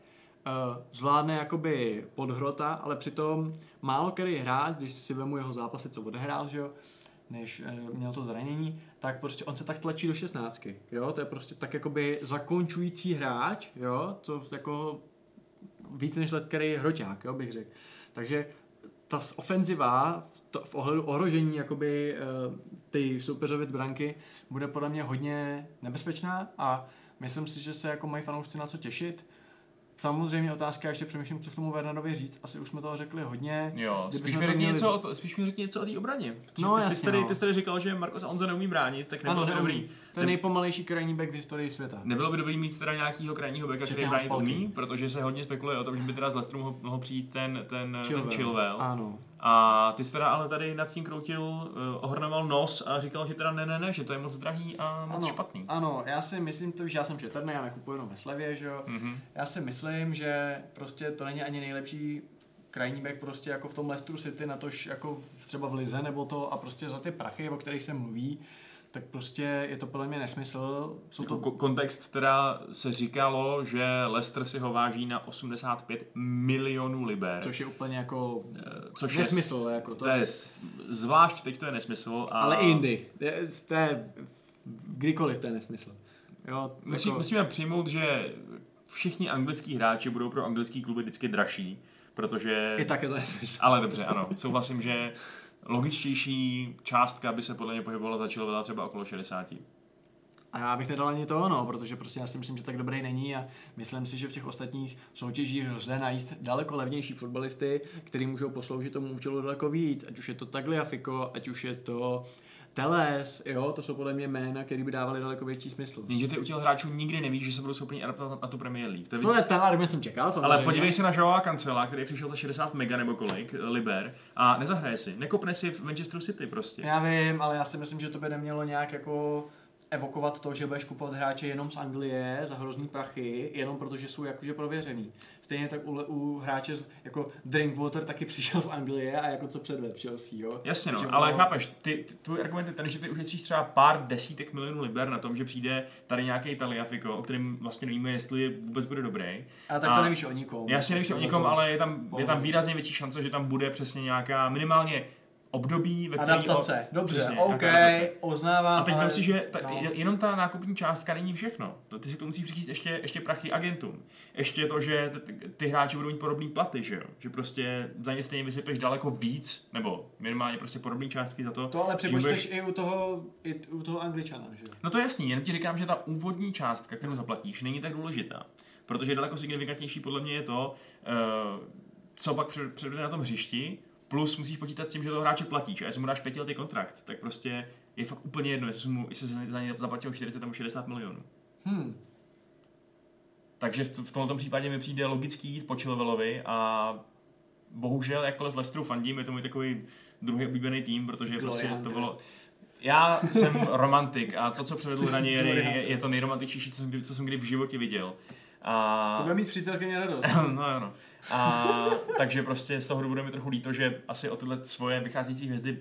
S2: uh, zvládne jakoby podhrota, ale přitom málo který hráč, když si vemu jeho zápasy, co odehrál, že jo, než uh, měl to zranění, tak prostě on se tak tlačí do šestnáctky, jo, to je prostě tak jakoby zakončující hráč, jo, co jako víc než let, který je hroťák, jo, bych řekl. Takže ta ofenziva v, to, v ohledu ohrožení jakoby uh, ty soupeřově branky bude podle mě hodně nebezpečná a myslím si, že se jako mají fanoušci na co těšit. Samozřejmě otázka, ještě přemýšlím, co k tomu Wernerovi říct. Asi už jsme toho řekli hodně.
S1: Jo, spíš mi, řekni něco, o to, spíš mi řekni něco o té obraně.
S2: No,
S1: ty,
S2: jasně,
S1: ty, tady,
S2: no.
S1: ty jsi tady říkal, že Marcos Onza neumí bránit, tak nebylo
S2: Ano,
S1: by
S2: neumí.
S1: dobrý.
S2: To je nejpomalejší krajní back v historii světa.
S1: Nebylo by dobrý mít teda nějakýho krajního beka, který bránit umí, protože se hodně spekuluje o tom, že by teda z Leicesteru mohl, mohl přijít ten, ten
S2: Chilwell.
S1: ten Chilwell.
S2: Ano.
S1: A ty jsi teda ale tady nad tím kroutil, uh, ohrnoval nos a říkal, že teda ne, ne, ne, že to je moc drahý a moc
S2: Ano,
S1: špatný.
S2: ano, já si myslím to, že já jsem šetrný, já nekupuji jenom ve slevě, že jo.
S1: Mhm.
S2: Já si myslím, že prostě to není ani nejlepší krajní back prostě jako v tom Leicester City, na tož jako v, třeba v Lize nebo to a prostě za ty prachy, o kterých se mluví, tak prostě je to podle mě nesmysl. Jsou
S1: Jako
S2: to
S1: ko- kontext teda se říkalo, že Leicester si ho váží na 85 milionů liber.
S2: což je úplně jako...
S1: Eh, což
S2: nesmysl,
S1: je,
S2: jako to
S1: to je, zvlášť teď to je nesmysl. A
S2: Ale i jindy. Je- To je kdykoliv to je nesmysl. Jo,
S1: Musí,
S2: jako,
S1: Musíme přijmout, že všichni anglický hráči budou pro anglický kluby vždycky dražší, protože...
S2: I tak je to nesmysl.
S1: Ale dobře, ano. Souhlasím, že logičtější částka by se podle mě pohybovala za Chilwella třeba okolo 60.
S2: A já bych nedal ani to, no, protože prostě já si myslím, že tak dobrý není a myslím si, že v těch ostatních soutěžích lze najít daleko levnější fotbalisty, který můžou posloužit tomu účelu daleko víc, ať už je to Tagliafico, ať už je to Teles, jo, to jsou podle mě jména, které by dávaly daleko větší smysl.
S1: Jenže ty u těch hráčů nikdy nevíš, že se budou schopni adaptovat na tu Premier League. To je
S2: ten argument jsem čekal, samozřejmě.
S1: Ale podívej se na Joao Cancela, který přišel za 60 mega nebo kolik, liber, a nezahraje si. Nekopne si v Manchesteru City prostě.
S2: Já vím, ale já si myslím, že to by nemělo nějak jako evokovat to, že budeš kupovat hráče jenom z Anglie za hrozný prachy, jenom protože jsou jakože prověřený. Stejně tak u, u hráče z, jako Drinkwater taky [LAUGHS] přišel z Anglie a jako co předved Chelsea, jo.
S1: Jasně no,
S2: Takže
S1: ale
S2: ono-
S1: chápeš, ty, ty, tvůj argument je ten, že ty ušetříš třeba pár desítek milionů liber na tom, že přijde tady nějaký Taliafico, o kterém vlastně nevíme, jestli vůbec bude dobrý.
S2: A tak to nevíš o nikom.
S1: Jasně nevíš o nikom, ale je tam, je tam výrazně větší šance, že tam bude přesně nějaká minimálně období, ve který...
S2: Adaptace, dobře,
S1: Přesně,
S2: OK,
S1: adaptace.
S2: uznávám,
S1: A teď
S2: ale...
S1: si, že ta,
S2: no.
S1: no. jenom ta nákupní částka není všechno. To, ty si to musíš přičíst ještě, ještě prachy agentům. Ještě to, že ty, ty hráči budou mít podobný platy, že jo? Že prostě za ně stejně vysypeš daleko víc, nebo minimálně prostě podobný částky za to.
S2: To ale
S1: že
S2: připočteš
S1: budeš-
S2: i u toho, i u toho Angličana, že jo.
S1: No to je jasný, jenom ti říkám, že ta úvodní částka, kterou zaplatíš, není tak důležitá. Protože daleko signifikantnější podle mě je to, eh, co pak před- předvede na tom hřišti, plus musíš počítat s tím, že toho hráče platíš. A jestli mu dáš pětiletý kontrakt, tak prostě je fakt úplně jedno, jestli, mu, jestli za ně zaplatil 40 nebo 60 milionů.
S2: Hm.
S1: Takže v, v tomto případě mi přijde logický jít po Chilwellovi a bohužel, jakkoliv Leicesteru fandím, je to můj takový druhý oblíbený tým, protože
S2: Glory
S1: prostě to
S2: Hunter.
S1: bylo... Já jsem romantik a to, co předvedl Ranieri, [LAUGHS]
S2: Glory
S1: je, je to nejromantičtější, co jsem, kdy- co jsem kdy v životě viděl. A...
S2: To bude mít přítelkyně radost. [LAUGHS]
S1: no, jo, no. A takže prostě z toho důvodu mi trochu líto, že asi o tyhle svoje vycházející hvězdy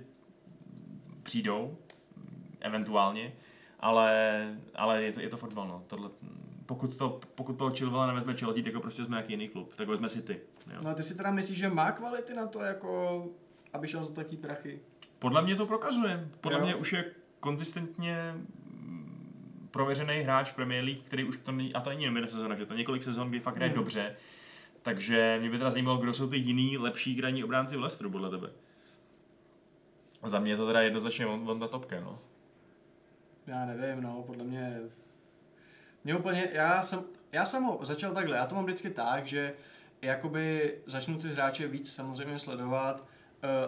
S1: přijdou, eventuálně, ale, ale je to, je to fotbal, no. Tohle, pokud, to, pokud toho Chilwella nevezme Chelsea, tak ho prostě jsme nějaký jiný klub, tak vezme City. Jo.
S2: No a ty si teda myslíš, že má kvality na to, jako, aby šel za taký prachy?
S1: Podle mě to prokazuje. Podle
S2: Jo.
S1: mě už je konzistentně prověřený hráč Premier League, který už to není, a to není jenom jedna sezóna, že to je několik sezon, kdy fakt hraje
S2: Hmm.
S1: dobře. Takže mě by teda zajímalo, kdo jsou ty jiný lepší krajní obránci v Leicesteru podle tebe. Za mě je to teda jednoznačně on, on ta topka, no.
S2: Já nevím, no, podle mě... Mě úplně, já jsem, já jsem ho začal takhle, já to mám vždycky tak, že jakoby začnu ty hráče víc samozřejmě sledovat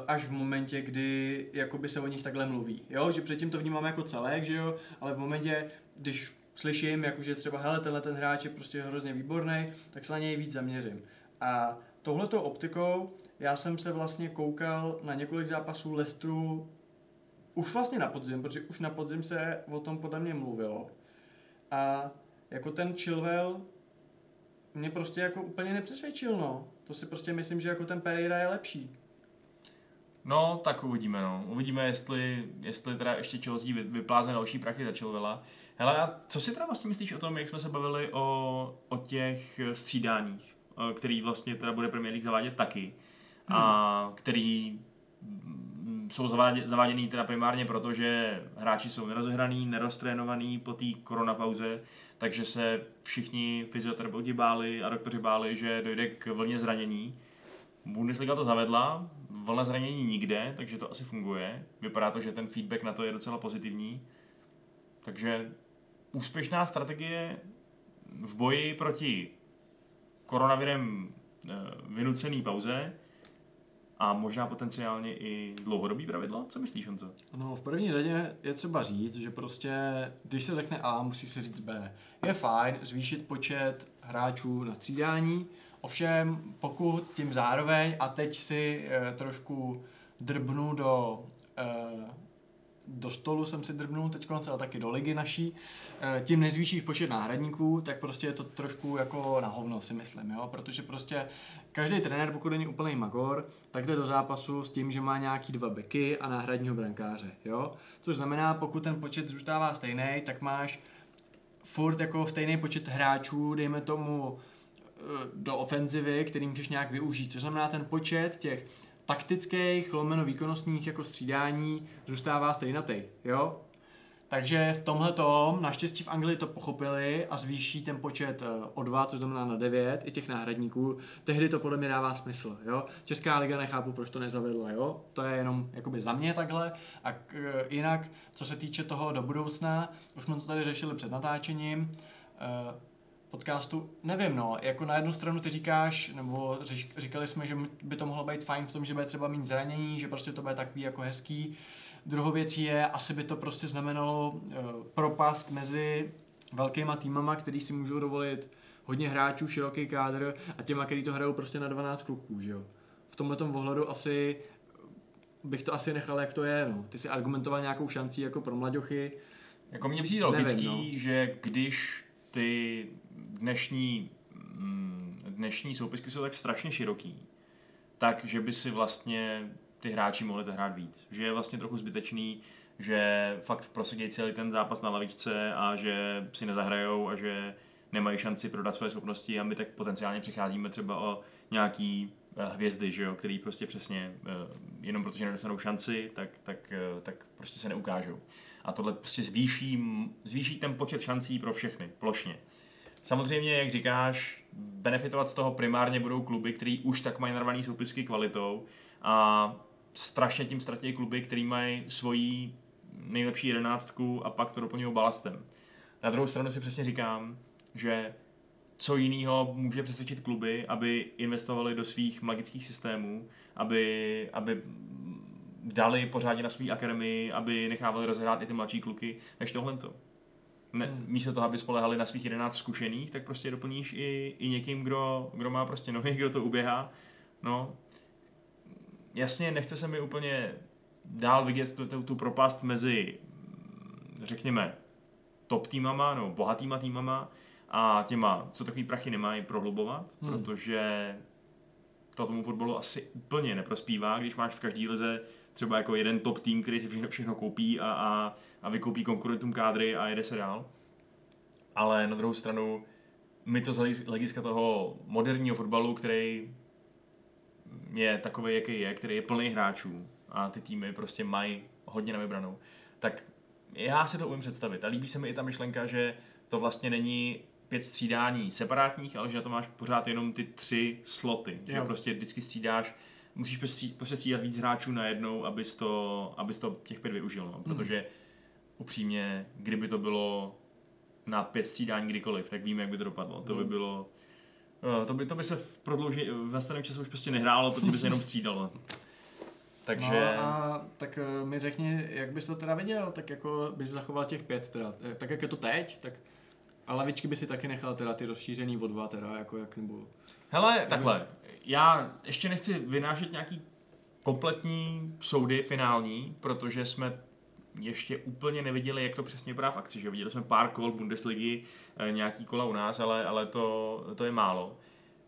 S2: až v momentě, kdy jakoby se o nich takhle mluví, jo, že předtím to vnímám jako celek, že jo, ale v momentě, když slyším, jakože třeba, hele, tenhle ten hráč je prostě hrozně výborný, tak se na něj víc zaměřím. A touhletou optikou já jsem se vlastně koukal na několik zápasů Leicesteru už vlastně na podzim, protože už na podzim se o tom podle mě mluvilo. A jako ten Chilwell mě prostě jako úplně nepřesvědčil, no. To si prostě myslím, že jako ten Pereira je lepší.
S1: No, tak uvidíme, no. Uvidíme, jestli, jestli teda ještě Chelsea vyplázne další prachy za Chilvela. Hele, a co si teda vlastně myslíš o tom, jak jsme se bavili o, o těch střídáních, který vlastně teda bude Premier League zavádět taky, hmm. a který mm, jsou zavádě, zaváděný teda primárně proto, že hráči jsou nerozehraný, neroztrénovaný po té koronapauze, takže se všichni fyzioterapeuti báli a doktoři báli, že dojde k vlně zranění. Bundesliga to zavedla, vlna zranění nikde, takže to asi funguje. Vypadá to, že ten feedback na to je docela pozitivní. Takže úspěšná strategie v boji proti koronavirem eh, vynucený pauze a možná potenciálně i dlouhodobý pravidlo? Co myslíš, Honzo?
S2: No, v první řadě je třeba říct, že prostě, když se řekne A, musí se říct B. Je fajn zvýšit počet hráčů na střídání, ovšem pokud tím zároveň, a teď si e, trošku drbnu do e, do stolu jsem si drbnul teď ale taky do ligy naší, eh, tím nezvýšíš počet náhradníků, tak prostě je to trošku jako na hovno si myslím, jo? protože prostě každý trenér, pokud není úplný magor, tak jde do zápasu s tím, že má nějaký dva beky a náhradního brankáře, jo? což znamená, pokud ten počet zůstává stejný, tak máš furt jako stejný počet hráčů, dejme tomu do ofenzivy, který můžeš nějak využít, což znamená ten počet těch taktických, lomeno výkonnostních jako střídání zůstává stejnatý, jo? Takže v tomhle tom, naštěstí v Anglii to pochopili a zvýší ten počet eh, o dva, což znamená na devět, i těch náhradníků. Tehdy to podle mě dává smysl, jo. Česká liga nechápu, proč to nezavedla, jo. To je jenom jakoby za mě takhle. A k, eh, jinak, co se týče toho do budoucna, už jsme to tady řešili před natáčením, podcastu, nevím, no, jako na jednu stranu ty říkáš, nebo říkali jsme, že by to mohlo být fajn v tom, že bude třeba mít zranění, že prostě to bude takový jako hezký. Druhou věcí je, asi by to prostě znamenalo uh, propast mezi velkýma týmama, který si můžou dovolit hodně hráčů, široký kádr a těma, který to hrajou prostě na 12 kluků, že jo. V tomhle ohledu asi bych to asi nechal, jak to je, no. Ty si argumentoval nějakou šancí jako pro mlaďochy.
S1: Jako mně přijde logický, no. že když ty dnešní, mm, dnešní soupisky jsou tak strašně široký, tak že by si vlastně ty hráči mohli zahrát víc. Že je vlastně trochu zbytečný, že fakt prosadí celý ten zápas na lavičce a že si nezahrajou a že nemají šanci prodat své schopnosti a my tak potenciálně přicházíme třeba o nějaký eh, hvězdy, že jo, který prostě přesně eh, jenom protože nedostanou šanci, tak, tak, eh, tak prostě se neukážou. A tohle prostě zvýší, zvýší ten počet šancí pro všechny, plošně. Samozřejmě, jak říkáš, benefitovat z toho primárně budou kluby, který už tak mají narvaný soupisky kvalitou a strašně tím ztratí kluby, který mají svoji nejlepší jedenáctku a pak to doplňují balastem. Na druhou stranu si přesně říkám, že co jiného může přesvědčit kluby, aby investovali do svých magických systémů, aby, aby dali pořádně na svý akademii, aby nechávali rozhrát i ty mladší kluky, než tohle to ne, hmm. místo toho, aby spolehali na svých 11 zkušených, tak prostě doplníš i, i někým, kdo, kdo má prostě nohy, [LAUGHS] kdo to uběhá. No, jasně, nechce se mi úplně dál vidět tu, tu, tu propast mezi, řekněme, top týmama, no, bohatýma týmama a těma, co takový prachy nemají, prohlubovat, hmm. protože to tomu fotbalu asi úplně neprospívá, když máš v každý lize třeba jako jeden top tým, který si všechno, všechno koupí a, a, a vykoupí konkurentům kádry a jede se dál. Ale na druhou stranu, my to z hlediska toho moderního fotbalu, který je takový, jaký je, který je plný hráčů a ty týmy prostě mají hodně na vybranou, tak já si to umím představit. A líbí se mi i ta myšlenka, že to vlastně není pět střídání separátních, ale že na to máš pořád jenom ty tři sloty. Jo. Že prostě vždycky střídáš musíš prostě střídat víc hráčů najednou, abys to, abys to těch pět využil, no. protože mm. upřímně, kdyby to bylo na pět střídání kdykoliv, tak víme, jak by to dopadlo. To by hmm. bylo, uh, to by, to by se v prodlouži, v nastaném čase už prostě nehrálo, protože by se jenom střídalo.
S2: Takže... No a tak uh, mi řekni, jak bys to teda viděl, tak jako bys zachoval těch pět teda, eh, tak jak je to teď, tak a lavičky by si taky nechal teda ty rozšířený o dva teda, jako jak nebo...
S1: Hele, takhle, já ještě nechci vynášet nějaký kompletní soudy finální, protože jsme ještě úplně neviděli, jak to přesně vypadá v akci. Že? Viděli jsme pár kol Bundesligy, eh, nějaký kola u nás, ale, ale to, to je málo.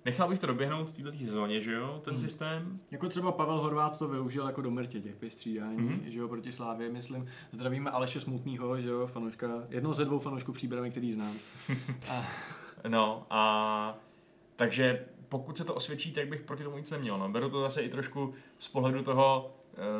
S1: Nechal bych to doběhnout v této sezóně, že jo, ten hmm. systém.
S2: Jako třeba Pavel Horvát to využil jako do mrtě těch pět střídání, hmm. že jo, proti Slávě, myslím. Zdravíme Aleše Smutnýho, že jo, fanouška, jedno ze dvou fanoušků příbramy, který znám. [LAUGHS]
S1: a... No a takže pokud se to osvědčí, tak bych proti tomu nic neměl. No. Beru to zase i trošku z pohledu toho,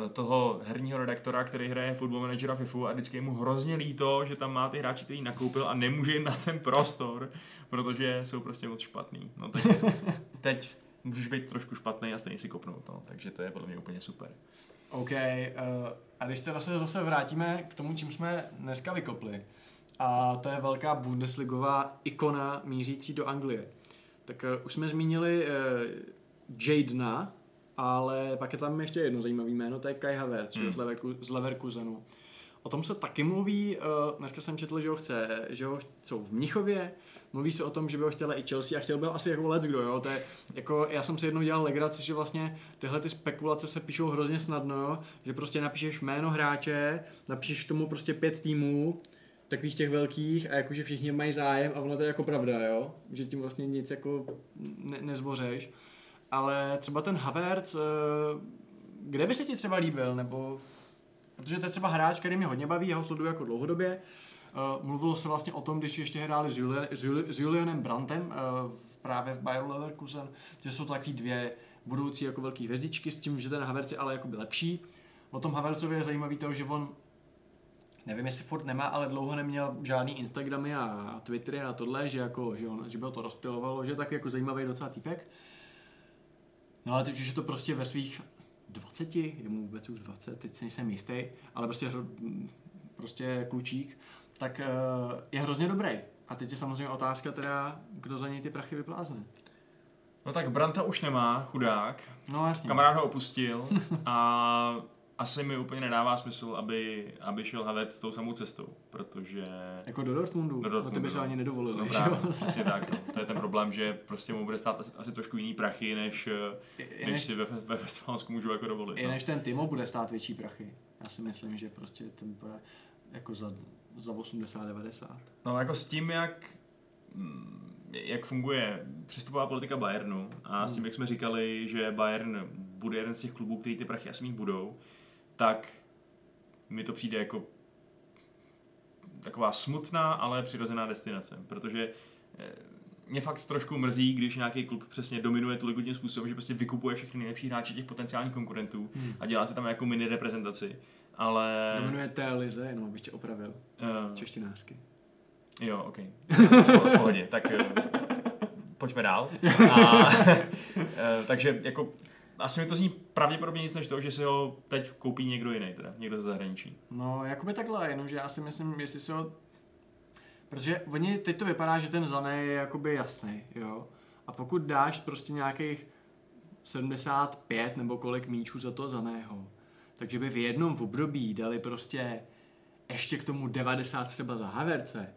S1: eh, toho herního redaktora, který hraje Football Managera FIFU a vždycky je mu hrozně líto, že tam má ty hráči, který nakoupil a nemůže jim na ten prostor, protože jsou prostě moc špatný. No teď, [LAUGHS] teď můžeš být trošku špatný a stejně si kopnout, no. takže to je podle mě úplně super.
S2: OK, uh, a když se vlastně zase vrátíme k tomu, čím jsme dneska vykopli, a to je velká Bundesligová ikona mířící do Anglie. Tak uh, už jsme zmínili uh, Jadena, ale pak je tam ještě jedno zajímavé jméno, to je Kai Havertz hmm. z, Leverku, z Leverkusenu. O tom se taky mluví, uh, dneska jsem četl, že ho chce, že ho chcou v Mnichově, mluví se o tom, že by ho chtěla i Chelsea a chtěl byl asi jako let's kdo, jo, to je, jako já jsem si jednou dělal legraci, že vlastně tyhle ty spekulace se píšou hrozně snadno, že prostě napíšeš jméno hráče, napíšeš k tomu prostě pět týmů, takových těch velkých a jakože všichni mají zájem a ono to je jako pravda, jo? Že tím vlastně nic jako ne- nezvořeš. Ale třeba ten Havertz, eh, kde by se ti třeba líbil, nebo protože to je třeba hráč, který mě hodně baví, já ho sleduju jako dlouhodobě. Uh, mluvilo se vlastně o tom, když ještě hráli s, Julian, s, Juli, s Julianem Brantem uh, právě v Bayer Leverkusen, že jsou to taky dvě budoucí jako velké hvězdičky, s tím, že ten Havertz je ale jako by lepší. O tom Havertzovi je zajímavý to, že on nevím, jestli furt nemá, ale dlouho neměl žádný Instagramy a Twittery a tohle, že, jako, že, on, že by to rozpilovalo, že tak jako zajímavý docela týpek. No ale teď už je to prostě ve svých 20, je mu vůbec už 20, teď si nejsem jistý, ale prostě, prostě klučík, tak uh, je hrozně dobrý. A teď je samozřejmě otázka teda, kdo za něj ty prachy vyplázne.
S1: No tak Branta už nemá, chudák.
S2: No jasně.
S1: Kamarád ho opustil [LAUGHS] a asi mi úplně nedává smysl, aby, aby šel Havertz tou samou cestou, protože...
S2: Jako do Dortmundu? Do Dortmundu. No ty by se
S1: no.
S2: ani nedovolili,
S1: no, právě, přesně tak. No. To je ten problém, že prostě mu bude stát asi, asi trošku jiný prachy, než, I, než, než si ve, ve Westfalsku můžu jako dovolit.
S2: I no. než ten Timo bude stát větší prachy. Já si myslím, že prostě ten bude jako za, za 80-90.
S1: No jako s tím, jak mm, jak funguje přístupová politika Bayernu a s tím, hmm. jak jsme říkali, že Bayern bude jeden z těch klubů, který ty prachy asi mít budou, tak mi to přijde jako taková smutná, ale přirozená destinace, protože eh, mě fakt trošku mrzí, když nějaký klub přesně dominuje tu ligu tím způsobem, že prostě vykupuje všechny nejlepší hráče těch potenciálních konkurentů hmm. a dělá se tam jako mini reprezentaci. Ale...
S2: Dominuje té lize, jenom abych tě opravil. Uh... Češtinářsky.
S1: Jo, ok. v pohodě. Tak uh, pojďme dál. A, [LAUGHS] takže jako asi mi to zní pravděpodobně nic než to, že si ho teď koupí někdo jiný, teda někdo ze zahraničí.
S2: No, jakoby takhle, jenomže já si myslím, jestli si ho... Protože oni, teď to vypadá, že ten Zané je jakoby jasný, jo. A pokud dáš prostě nějakých 75 nebo kolik míčů za to Zaného, takže by v jednom období dali prostě ještě k tomu 90 třeba za Haverce,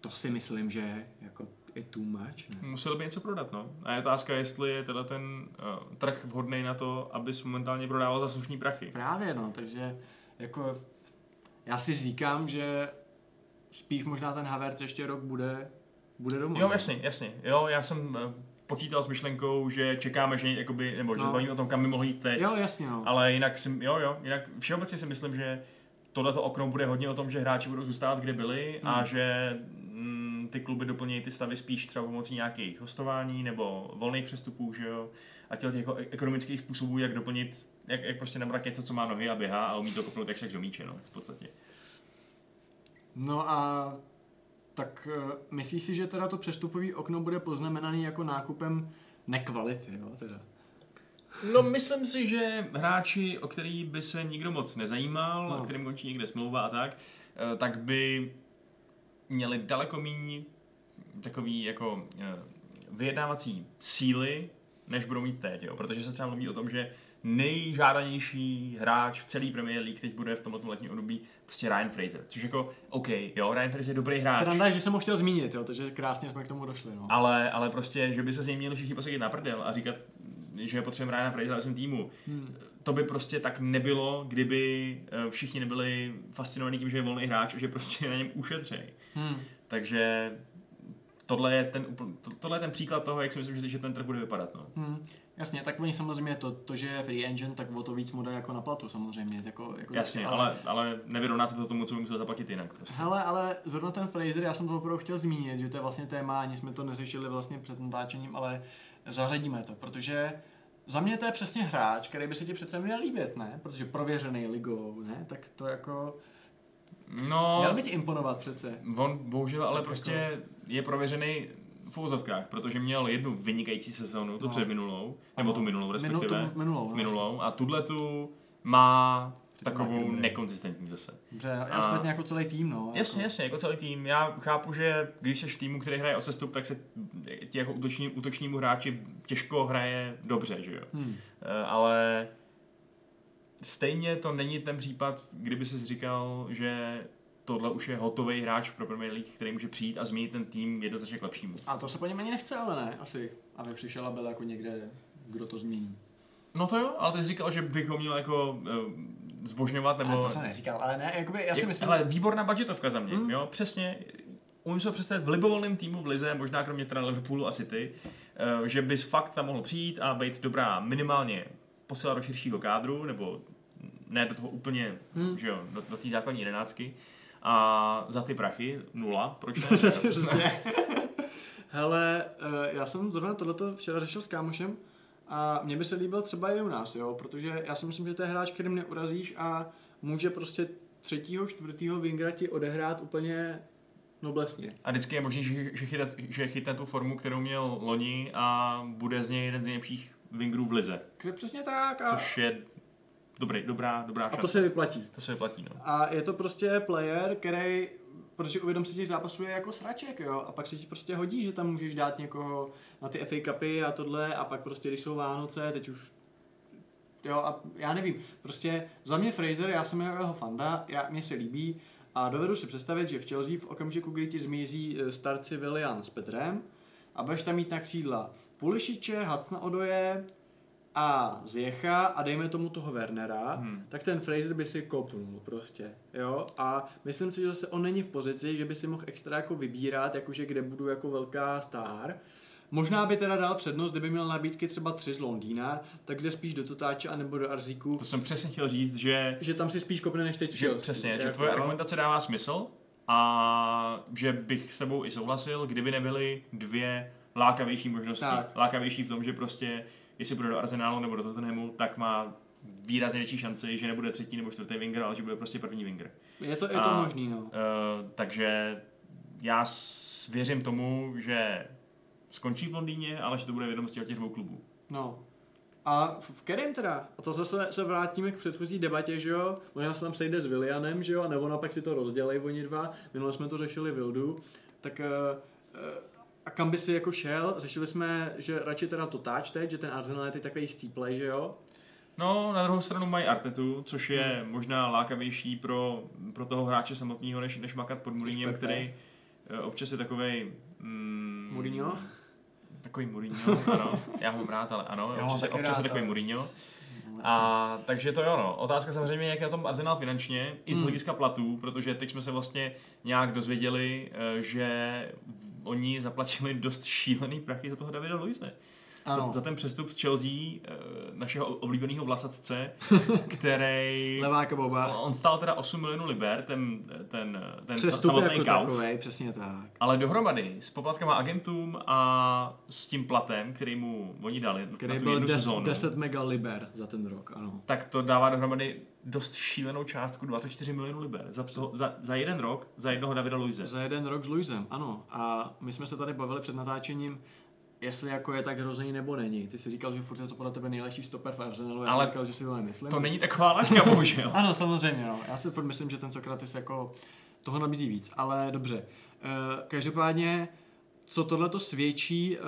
S2: to si myslím, že jako je too much, ne?
S1: Musel by něco prodat, no. A je otázka, jestli je teda ten uh, trh vhodný na to, abys momentálně prodával za slušný prachy.
S2: Právě, no, takže jako já si říkám, že spíš možná ten Havertz ještě rok bude, bude doma.
S1: Jo, jasně, jasně. Jo, já jsem uh, počítal s myšlenkou, že čekáme, že jakoby, nebo že no. bavíme o tom, kam by mohl jít teď.
S2: Jo, jasně, no.
S1: Ale jinak si, jo, jo, jinak všeobecně si myslím, že tohleto okno bude hodně o tom, že hráči budou zůstávat, kde byli hmm. a že ty kluby doplnějí ty stavy spíš třeba pomocí nějakých hostování nebo volných přestupů, že jo, a těch jako ekonomických způsobů, jak doplnit, jak, jak prostě nabrat něco, co má nohy a běhá a umí to kopnout jak do míče, no, v podstatě.
S2: No a tak uh, myslíš si, že teda to přestupový okno bude poznamenaný jako nákupem nekvality, jo, teda?
S1: No, myslím si, že hráči, o který by se nikdo moc nezajímal, no. kterým končí někde smlouva a tak, eh, tak by měli daleko méně takový jako eh, vyjednávací síly, než budou mít teď, jo? protože se třeba mluví o tom, že nejžádanější hráč v celé Premier League teď bude v tomto letním období prostě Ryan Fraser. Což jako, OK, jo, Ryan Fraser je dobrý hráč.
S2: Sranda, že jsem ho chtěl zmínit, jo, takže krásně jsme k tomu došli. No.
S1: Ale, ale prostě, že by se z něj měli všichni posadit na prdel a říkat, že potřebujeme Ryana Frasera v svém týmu. Hmm to by prostě tak nebylo, kdyby eh, všichni nebyli fascinovaní tím, že je volný hráč a že prostě na něm ušetřej.
S2: Hmm.
S1: Takže tohle je ten, tohle je ten příklad toho, jak si myslím, že ten trh bude vypadat. No.
S2: Hmm. Jasně, tak oni samozřejmě to, to, že je free engine, tak o to víc mu dá jako na platu samozřejmě. Jako, jako
S1: Jasně, ale, ale, ale nevyrovná se to tomu, co by musel zaplatit jinak. Prostě.
S2: Hele, ale zrovna ten Fraser, já jsem to opravdu chtěl zmínit, že to je vlastně téma, ani jsme to neřešili vlastně před natáčením, ale zařadíme to, protože za mě to je přesně hráč, který by se ti přece měl líbit, ne? Protože prověřený ligou, ne? Tak to jako...
S1: No,
S2: Měl by ti imponovat přece.
S1: On bohužel ale prostě je prověřený v úzovkách, protože měl jednu vynikající sezónu, tu
S2: No.
S1: před minulou, nebo tu minulou respektive.
S2: Tu, minulou. no,
S1: minulou a tuhle tu má takovou nekonzistentní zase.
S2: Dobře,
S1: A-
S2: ostatně jako celý tým, no.
S1: Jasně,
S2: jako,
S1: jasně, jako celý tým. Já chápu, že když jsi v týmu, který hraje o sestup, tak se ti jako útoční, útočnímu hráči těžko hraje dobře, že jo.
S2: Hmm.
S1: Eh, Ale stejně to není ten případ, kdyby si říkal, že tohle už je hotový hráč pro Premier League, který může přijít a změnit ten tým jednoznačně k lepšímu.
S2: A to se po něm ani nechce, ale ne, asi. Aby přišel a byl jako někde, kdo to změní.
S1: No to jo, ale ty jsi říkal, že bych ho měl jako uh, zbožňovat, nebo...
S2: Ale to jsem neříkal, ale ne, jakoby, já si
S1: Je-
S2: myslím,
S1: Ale výborná budgetovka za mě,
S2: Hmm.
S1: jo, přesně. Umím ho představit v libovolném týmu v Lize, možná kromě teda Liverpoolu a City, eh, že bys fakt tam mohl přijít a být dobrá minimálně posílat do širšího kádru, nebo ne do toho úplně,
S2: Hmm.
S1: že jo, do, do té základní jedenáctky. A za ty prachy nula, proč ne? [LAUGHS]
S2: Přesně. Hele, eh, já jsem zrovna tohleto včera řešil s kámošem a mně by se líbil třeba i u nás, jo, protože já si myslím, že to je hráč, kterým neurazíš a může prostě třetího, čtvrtýho wingra ti odehrát úplně noblesně.
S1: A vždycky je možný, že, že, chytat, že chytne tu formu, kterou měl loni a bude z něj jeden z nejlepších wingerů v Lize.
S2: Kde přesně tak a,
S1: Což je dobrý, dobrá, dobrá
S2: a to
S1: šance.
S2: se vyplatí.
S1: to se vyplatí, no.
S2: A je to prostě player, který, protože uvědom si těch zápasů je jako sraček, jo, a pak se ti prostě hodí, že tam můžeš dát někoho na ty FA Cupy a tohle, a pak prostě, když jsou Vánoce, teď už Jo, a já nevím, prostě za mě Fraser, já jsem jeho fanda, já, mě se líbí. A dovedu si představit, že v Chelsea v okamžiku, kdy ti zmizí eh, starci Willian s Petrem a budeš tam mít na křídla Pulišiče, Hacna Odoje a Zjecha a dejme tomu toho Wernera,
S1: Hmm.
S2: tak ten Fraser by si kopnul prostě, jo, a myslím si, že zase on není v pozici, že by si mohl extra jako vybírat, jakože kde budu jako velká star, Možná by teda dal přednost, kdyby měl nabídky třeba tři z Londýna, tak jde spíš do Totáče anebo do Arzíku,
S1: To jsem přesně chtěl říct, že,
S2: že tam si spíš kopne než teď
S1: že
S2: Chelsea.
S1: přesně, že
S2: Jako,
S1: tvoje
S2: jo.
S1: argumentace dává smysl a že bych s tebou i souhlasil, kdyby nebyly dvě lákavější možnosti.
S2: Tak.
S1: Lákavější v tom, že prostě, jestli bude do Arsenálu nebo do Tottenhamu, tak má výrazně větší šanci, že nebude třetí nebo čtvrtý winger, ale že bude prostě první winger.
S2: Je to, je to
S1: A-
S2: možný, no.
S1: Uh, takže já věřím tomu, že skončí v Londýně, ale že to bude vědomosti od těch dvou klubů.
S2: no. A v, v kterém teda? A to zase se vrátíme k předchozí debatě, že jo? Možná se tam sejde s Willianem, že jo? Nebo napak si to rozdělej oni dva. Minule jsme to řešili Vildu. Tak uh, a kam by si jako šel? Řešili jsme, že radši teda to táč teď, že ten Arsenal je teď takový chcíplej, že jo?
S1: No, na druhou stranu mají Artetu, což je
S2: Hmm.
S1: možná lákavější pro, pro toho hráče samotného, než, než makat pod Mourinhem, který eh, občas je takovej... Mm,
S2: Mourinho?
S1: Takový Mourinho, ano. [LAUGHS] Já ho mám rád, ale ano,
S2: Já
S1: občas, je, občas je
S2: rád,
S1: takový
S2: ale-
S1: Mourinho.
S2: No,
S1: A takže to jo, no. Otázka samozřejmě, jak je na tom Arsenal finančně, i z
S2: Hmm.
S1: hlediska platů, protože teď jsme se vlastně nějak dozvěděli, eh, že oni zaplatili dost šílený prachy za toho Davida Luise. Za, za ten přestup z Chelsea, eh, našeho oblíbeného vlasatce, [LAUGHS] který...
S2: Leváka Boba.
S1: On stál teda 8 milionů liber, ten, ten, ten
S2: Přestup
S1: samotný
S2: jako
S1: kauf.
S2: takovej, přesně tak.
S1: Ale dohromady s poplatkama agentům a s tím platem, který mu oni dali na
S2: Který
S1: tu
S2: byl
S1: jednu
S2: 10,
S1: sezónu,
S2: 10 mega liber za ten rok, ano.
S1: tak to dává dohromady dost šílenou částku 24 milionů liber. Za, to, za, za jeden rok, za jednoho Davida Luise.
S2: Za jeden rok s Luisem, ano. A my jsme se tady bavili před natáčením, jestli jako je tak hrozný nebo není. Ty jsi říkal, že furt je to podle tebe nejlepší stoper v Arsenalu, já
S1: Ale
S2: jsem říkal, že si to nemyslím.
S1: To není taková laťka, [LAUGHS] bohužel.
S2: Ano, samozřejmě, no. Já si furt myslím, že ten Sokratis jako toho nabízí víc, ale dobře. E, každopádně, co tohle to svědčí e,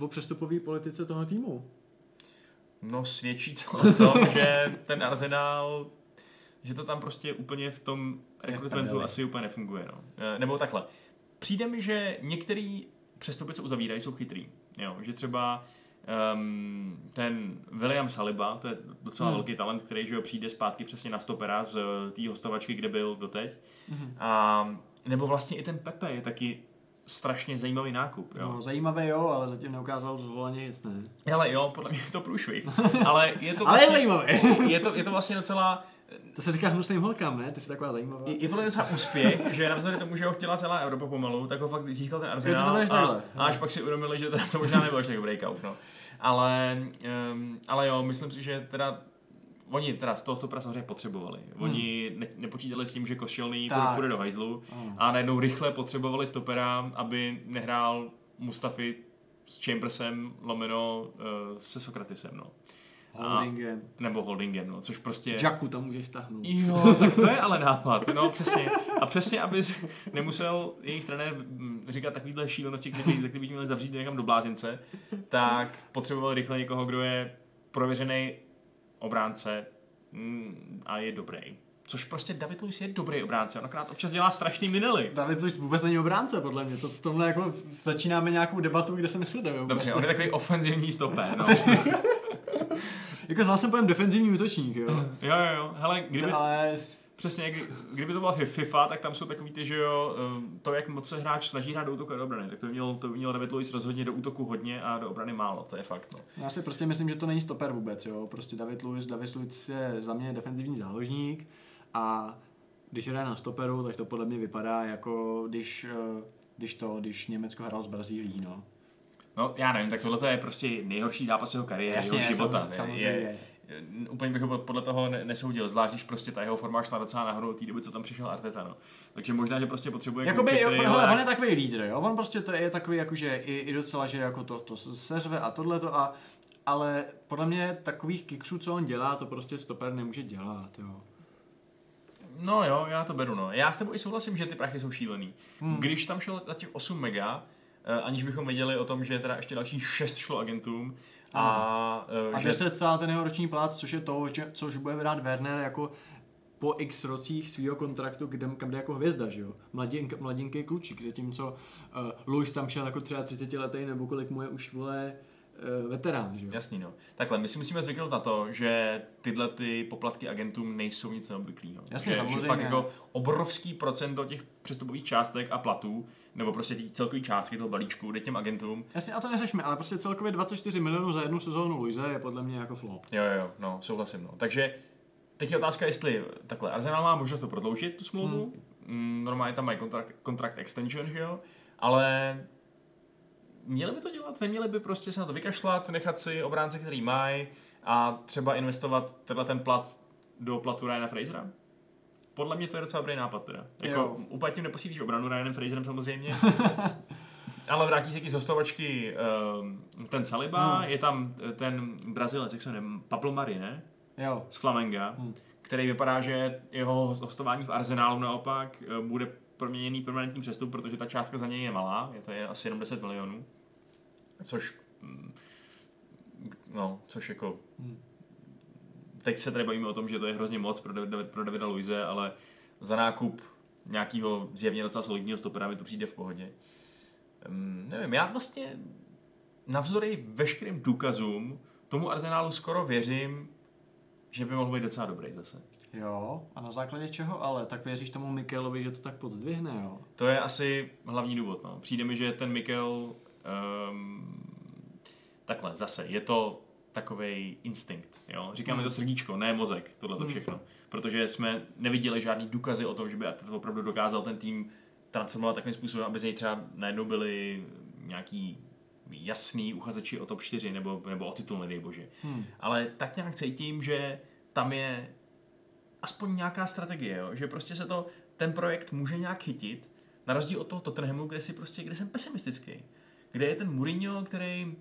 S2: o přestupové politice toho týmu?
S1: No svědčí to o tom, [LAUGHS] že ten Arsenal, že to tam prostě úplně v tom rekrutmentu asi úplně nefunguje. No. Eh, Nebo takhle. Přijde mi, že některý přestupy, co uzavírají, jsou chytrý. Jo, že třeba um, ten William Saliba, to je docela
S2: Hmm.
S1: velký talent, který že jo, přijde zpátky přesně na stopera z eh, té hostovačky, kde byl doteď.
S2: Mhm.
S1: A, nebo vlastně i ten Pepe je taky strašně zajímavý nákup. Jo.
S2: No, zajímavé jo, ale zatím neukázal zvoleně nic, ne?
S1: Hele, jo, podle mě je to průšvih. Ale je to [LAUGHS]
S2: Ale je
S1: vlastně,
S2: zajímavé. [LAUGHS]
S1: je to, je to vlastně docela,
S2: To se říká hnusným holkám, ne? Ty jsi taková zajímavá.
S1: je, je podle mě docela úspěch, že navzdory tomu, že ho chtěla celá Evropa pomalu, tak ho fakt získal ten Arsenal
S2: to bereš
S1: a, a až pak si uvědomili, že teda to možná nebyl až tak dobrý kauf, no. Ale, um, ale jo, myslím si, že teda Oni teda z toho stopera samozřejmě potřebovali. Oni ne, nepočítali s tím, že Košilný půjde do hajzlu
S2: Ano.
S1: a najednou rychle potřebovali stopera, aby nehrál Mustafi s Chambersem lomeno uh, se Sokratisem, no.
S2: Holdingem.
S1: Nebo Holdingem, no, což prostě...
S2: Jacku tam můžeš stáhnout.
S1: Jo, tak to je ale nápad, no přesně. A přesně, aby nemusel jejich trenér mm, říkat takovýhle šílenosti, který by měli zavřít někam do blázince, tak potřeboval rychle někoho, kdo je prověřený obránce mm, a je dobrý. Což prostě David Luiz je dobrý obránce, on akorát občas dělá strašný minely.
S2: David Luiz vůbec není obránce, podle mě. To v tomhle jako začínáme nějakou debatu, kde se nesledujeme.
S1: Dobře, on je takový ofenzivní stopér, no. [LAUGHS]
S2: Jako znal jsem pojem defenzivní útočník, jo.
S1: Jo, jo, jo. Hele, kdyby,
S2: Ale
S1: Přesně, kdy- kdyby to byla FIFA, tak tam jsou takový ty, že jo, eh, to, jak moc se hráč snaží hrát do útoku a do obrany, tak to by měl, to by měl David Luiz rozhodně do útoku hodně a do obrany málo, to je fakt, no.
S2: já si prostě myslím, že to není stoper vůbec, jo. Prostě David Luiz, David Luiz je za mě defenzivní záložník a když hraje na stoperu, tak to podle mě vypadá jako když, eh, když to, když Německo hrál s Brazílií, no.
S1: No, já nevím, tak tohle je prostě nejhorší zápas jeho kariéry, jeho života.
S2: samozřejmě.
S1: Je, úplně bych ho podle toho ne, nesoudil, zvlášť když prostě ta jeho forma šla docela nahoru od té doby, co tam přišel Arteta, no. Takže možná, že prostě potřebuje
S2: Jakoby,
S1: kluče,
S2: jo, hele, on je takový lídr, jo. On prostě to je takový, jakože i, i docela, že jako to, to seřve a tohleto a ale podle mě takových kiksů, co on dělá, to prostě stoper nemůže dělat, jo.
S1: No jo, já to beru, no. Já s tebou i souhlasím, že ty prachy jsou šílený.
S2: Hmm.
S1: Když tam šlo za těch 8 mega, eh, aniž bychom věděli o tom, že teda ještě dalších 6 šlo agentům, a, eh,
S2: A
S1: že
S2: 10 stál ten jeho roční plat, což je to, že, což bude vrát Werner jako po x rocích svého kontraktu, kde, kam jde jako hvězda, že jo? Mladink, mladinký klučík, zatímco uh, Luis tam šel jako třeba 30 letý, nebo kolik mu je už, vole, uh, veterán, že jo?
S1: Jasný, no. Takhle, my si musíme zvyknout na to, že tyhle ty poplatky agentům nejsou nic neobvyklého.
S2: Jasně,
S1: že,
S2: samozřejmě.
S1: Že fakt jako obrovský procento těch přestupových částek a platů, nebo prostě ty celkové částky toho balíčku jde těm agentům.
S2: Jasně, a to neřešme, ale prostě celkově 24 milionů za jednu sezónu Luise je podle mě jako flop.
S1: Jo, jo, jo, no, souhlasím, no. Takže teď je otázka, jestli takhle, Arsenal má možnost to prodloužit, tu smlouvu, hmm. normálně tam mají kontrakt, kontrakt extension, že jo, ale měli by to dělat, neměli by prostě se na to vykašlat, nechat si obránce, který mají a třeba investovat tenhle ten plat do platu Ryana Frasera? Podle mě to je docela dobrý nápad teda. Jako, úplně tím neposílíš obranu Ryanem Fraserem samozřejmě. [LAUGHS] Ale vrátí se k z hostovačky um, ten Saliba,
S2: Hmm.
S1: je tam ten Brazilec, jak se jmenuje, Pablo Mari, ne?
S2: Jo.
S1: Z Flamenga,
S2: Hmm.
S1: který vypadá, že jeho hostování v Arsenálu naopak eh, bude proměněný permanentní přestup, protože ta částka za něj je malá, je to je asi jenom 10 milionů, což mm, no, což jako
S2: Hmm.
S1: Teď se tady bavíme o tom, že to je hrozně moc pro, David, pro Davida Luize, ale za nákup nějakého zjevně docela solidního stopera mi to přijde v pohodě. Um, nevím, já vlastně navzdory veškerým důkazům tomu Arsenálu skoro věřím, že by mohl být docela dobrý zase.
S2: Jo, a na základě čeho ale? Tak věříš tomu Mikelovi, že to tak podzdvihne, jo?
S1: To je asi hlavní důvod. No. Přijde mi, že ten Mikel um, takhle zase, je to takový instinkt. Jo? Říkáme to srdíčko, ne mozek, tohle to
S2: Hmm.
S1: všechno. Protože jsme neviděli žádný důkazy o tom, že by Arteta opravdu dokázal ten tým transformovat takovým způsobem, aby z něj třeba najednou byli nějaký jasný uchazeči o top 4 nebo, nebo o titul, nedej bože.
S2: Hmm.
S1: Ale tak nějak cítím, že tam je aspoň nějaká strategie, jo? že prostě se to, ten projekt může nějak chytit, na rozdíl od toho Tottenhamu, kde si prostě, kde jsem pesimistický. Kde je ten Mourinho, který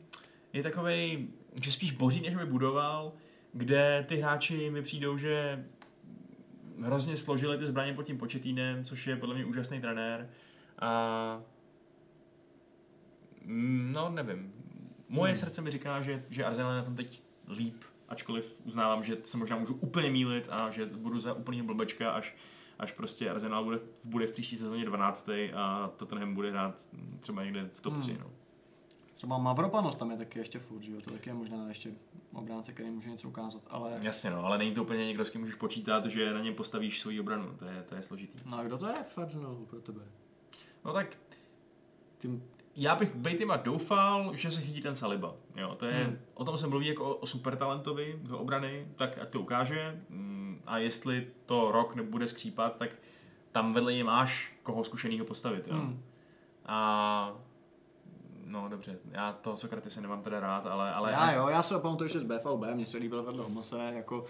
S1: je takovej, že spíš boří, než by budoval, kde ty hráči mi přijdou, že hrozně složili ty zbraně pod tím početínem, což je podle mě úžasný trenér. A mm, no, nevím. Moje
S2: Hmm.
S1: srdce mi říká, že, že Arsenal je na tom teď líp, ačkoliv uznávám, že se možná můžu úplně mílit a že budu za úplný blbečka, až, až prostě Arsenal bude, bude v příští sezóně 12. a Tottenham bude hrát třeba někde v top
S2: Hmm.
S1: 3. No.
S2: Třeba Mavropanos tam je taky ještě furt, že jo? To taky je možná ještě obránce, který může něco ukázat, ale...
S1: Jasně no, ale není to úplně někdo, s kým můžeš počítat, že na něm postavíš svoji obranu, to je, to je složitý.
S2: No a kdo to je Arsenalu pro tebe?
S1: No tak tím, já bych Bejtima doufal, že se chytí ten Saliba. Jo, to je, hmm. O tom se mluví jako o, super talentovi do obrany, tak ať to ukáže. Mm, a jestli to rok nebude skřípat, tak tam vedle něj máš koho zkušeného postavit. Jo. Hmm. A dobře, já to se nemám teda rád, ale... ale
S2: já jo, já se pamatuju ještě z BFLB, mě se líbil vedle Homose, jako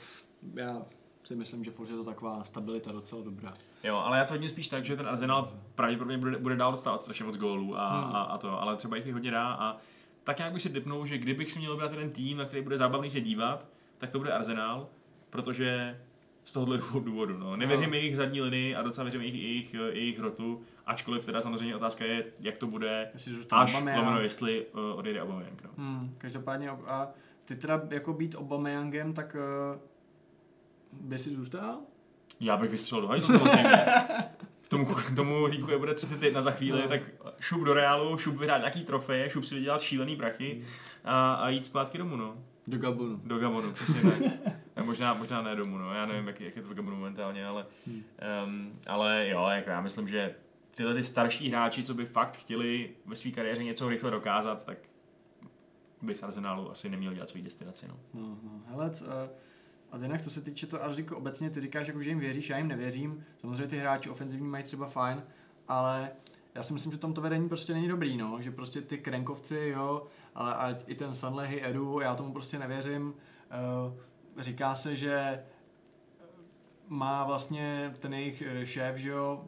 S2: já si myslím, že furt je to taková stabilita docela dobrá.
S1: Jo, ale já to hodně spíš tak, že ten Arsenal pravděpodobně bude, bude dál dostávat strašně moc gólů a, hmm. a, a, to, ale třeba jich hodně dá a tak nějak bych si typnul, že kdybych si měl vybrat ten tým, na který bude zábavný se dívat, tak to bude Arsenal, protože z tohohle důvodu. No. Nevěřím no. jejich zadní linii a docela věřím jejich, jejich, jejich rotu, ačkoliv teda samozřejmě otázka je, jak to bude, až lomeno, jestli uh, odejde Aubameyang. No.
S2: Hmm, každopádně a ty teda jako být Aubameyangem, tak uh, by si zůstal?
S1: Já bych vystřelil do hajzlu [LAUGHS] K tomu, k tomu líku je bude 31 za chvíli, no. tak šup do Reálu, šup vyhrát nějaký trofeje, šup si vydělat šílený prachy a, a jít zpátky domů, no.
S2: Do Gabonu.
S1: Do Gabonu, přesně tak. [LAUGHS] A možná, možná ne domů, no. Já nevím, jak, jak je to v Gabonu momentálně, ale, hmm. um, ale jo, jako já myslím, že tyhle ty starší hráči, co by fakt chtěli ve své kariéře něco rychle dokázat, tak by z Arsenalu asi neměl dělat svůj destinaci, no.
S2: No, no. Hele, uh a jinak, co se týče to Arziko obecně, ty říkáš, jako, že jim věříš, já jim nevěřím. Samozřejmě ty hráči ofenzivní mají třeba fajn, ale já si myslím, že tam to vedení prostě není dobrý, no, že prostě ty krenkovci, jo, ale ať i ten Sanlehy, Edu, já tomu prostě nevěřím. Uh, říká se, že má vlastně ten jejich eh, šéf, že jo,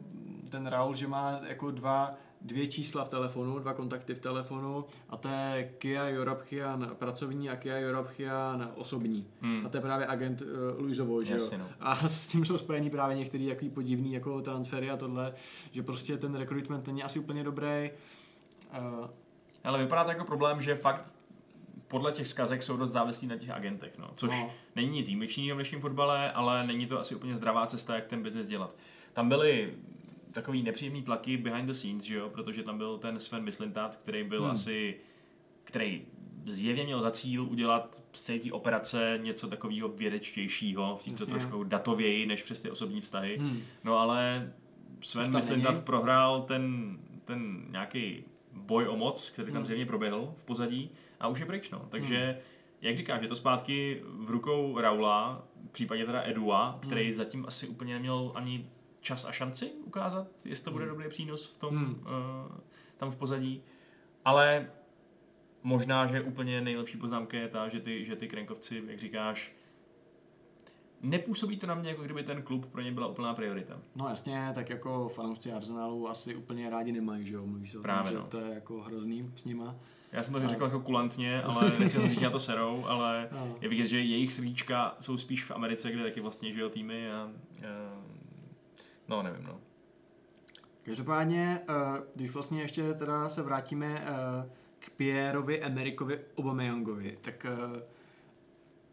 S2: ten Raul, že má jako dva dvě čísla v telefonu, dva kontakty v telefonu a to je Kia Jorabchian pracovní a Kia Jorabchian osobní. Hmm. A to je právě agent uh, Luizovo, že jo? No. A [LAUGHS] s tím jsou spojení právě některý jaký podivný jako transfery a tohle, že prostě ten recruitment není asi úplně dobrý.
S1: Uh, ale vypadá to jako problém, že fakt podle těch zkazek jsou dost závislí na těch agentech, no. což no. není nic výjimečného v dnešním fotbale, ale není to asi úplně zdravá cesta, jak ten biznes dělat. Tam byly takový nepříjemný tlaky behind the scenes, že jo? protože tam byl ten Sven Mislintat, který byl hmm. asi, který zjevně měl za cíl udělat z celé té operace něco takového vědečtějšího, v to trošku datověji než přes ty osobní vztahy. Hmm. No ale Sven Mislintat prohrál ten, ten nějaký boj o moc, který tam hmm. zjevně proběhl v pozadí a už je pryč. No. Takže, hmm. jak říkáš, je to zpátky v rukou Raula, případně teda Edua, který hmm. zatím asi úplně neměl ani čas a šanci ukázat, jestli to bude hmm. dobrý přínos v tom, hmm. uh, tam v pozadí. Ale možná, že úplně nejlepší poznámka je ta, že ty, že ty krenkovci, jak říkáš, nepůsobí to na mě, jako kdyby ten klub pro ně byla úplná priorita.
S2: No jasně, tak jako fanoušci Arsenalu asi úplně rádi nemají, že jo? Mluvíš o Právě, tom, no. že to je jako hrozný s nima.
S1: Já jsem to řekl jako kulantně, ale [LAUGHS] jsem říct na to serou, ale no. je vidět, že jejich srdíčka jsou spíš v Americe, kde taky vlastně žijou týmy a, a No, nevím, no.
S2: Každopádně, uh, když vlastně ještě teda se vrátíme uh, k Pierovi, Amerikovi, Obameyangovi, tak uh,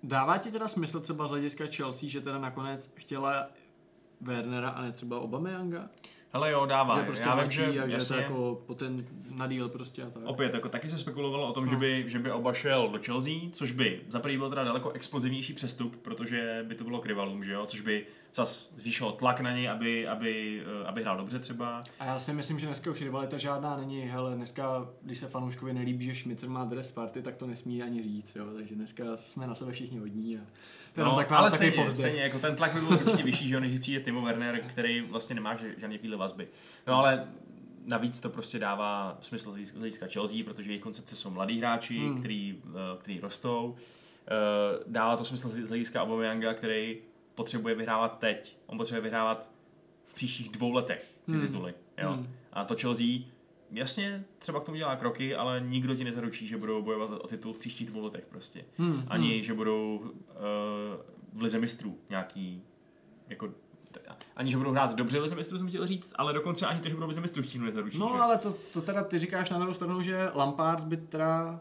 S2: dává ti teda smysl třeba z hlediska Chelsea, že teda nakonec chtěla Wernera a ne třeba Obameyanga?
S1: Hele jo, dává. Že prostě Já vím, že,
S2: a že to jako poten na díl prostě a tak.
S1: Opět, jako taky se spekulovalo o tom, no. že, by, že by oba šel do Chelsea, což by za byl teda daleko explozivnější přestup, protože by to bylo k rivalům, že jo, což by zas zvýšilo tlak na něj, aby, aby, eh, aby hrál dobře třeba.
S2: A já si myslím, že dneska už rivalita žádná není. Hele, dneska, když se fanouškovi nelíbí, že Schmitzer má dres party, tak to nesmí ani říct, jo. Takže dneska jsme na sebe všichni hodní. A...
S1: No, taková, ale stejně, povzdech. stejně, jako ten tlak by byl určitě vyšší, že jo, než přijde Timo Werner, [LAUGHS] který vlastně nemá žádný chvíli vazby. No ale navíc to prostě dává smysl z hlediska Chelsea, protože jejich koncepce jsou mladí hráči, hmm. který, eh, který rostou. Eh, dává to smysl z hlediska Aubameyanga, který potřebuje vyhrávat teď. On potřebuje vyhrávat v příštích dvou letech ty hmm. tituly. Jo? Hmm. A to Chelsea, jasně, třeba k tomu dělá kroky, ale nikdo ti nezaručí, že budou bojovat o titul v příštích dvou letech prostě. Hmm. Ani, hmm. že budou uh, v lize mistrů nějaký jako ani že budou hrát dobře lize mistrů, jsem chtěl říct, ale dokonce ani to, že budou lize mistrů tím nezaručí.
S2: No,
S1: že?
S2: ale to, to teda ty říkáš na druhou stranu, že Lampard by teda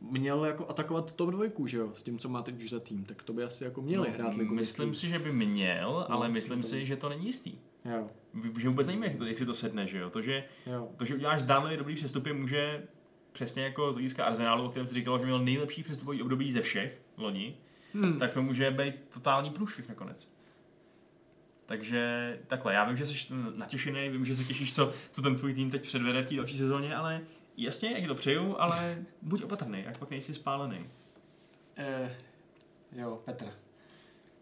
S2: měl jako atakovat top dvojku, že jo, s tím, co má teď už za tým, tak to by asi jako měli no, hrát ligu.
S1: Myslím si, že by měl, no, ale myslím to... si, že to není jistý. Jo. Že vůbec nevím, jak, to, jak si to sedne, že jo. To, že, jo. to, že uděláš zdánlivě dobrý přestupy, může přesně jako z hlediska Arsenálu, o kterém se říkalo, že měl nejlepší přestupový období ze všech loni, hmm. tak to může být totální průšvih nakonec. Takže takhle, já vím, že jsi natěšený, vím, že se těšíš, co, co ten tvůj tým teď předvede v té další sezóně, ale jasně, jak to přeju, ale buď opatrný, jak pak nejsi spálený.
S2: Uh, jo, Petr.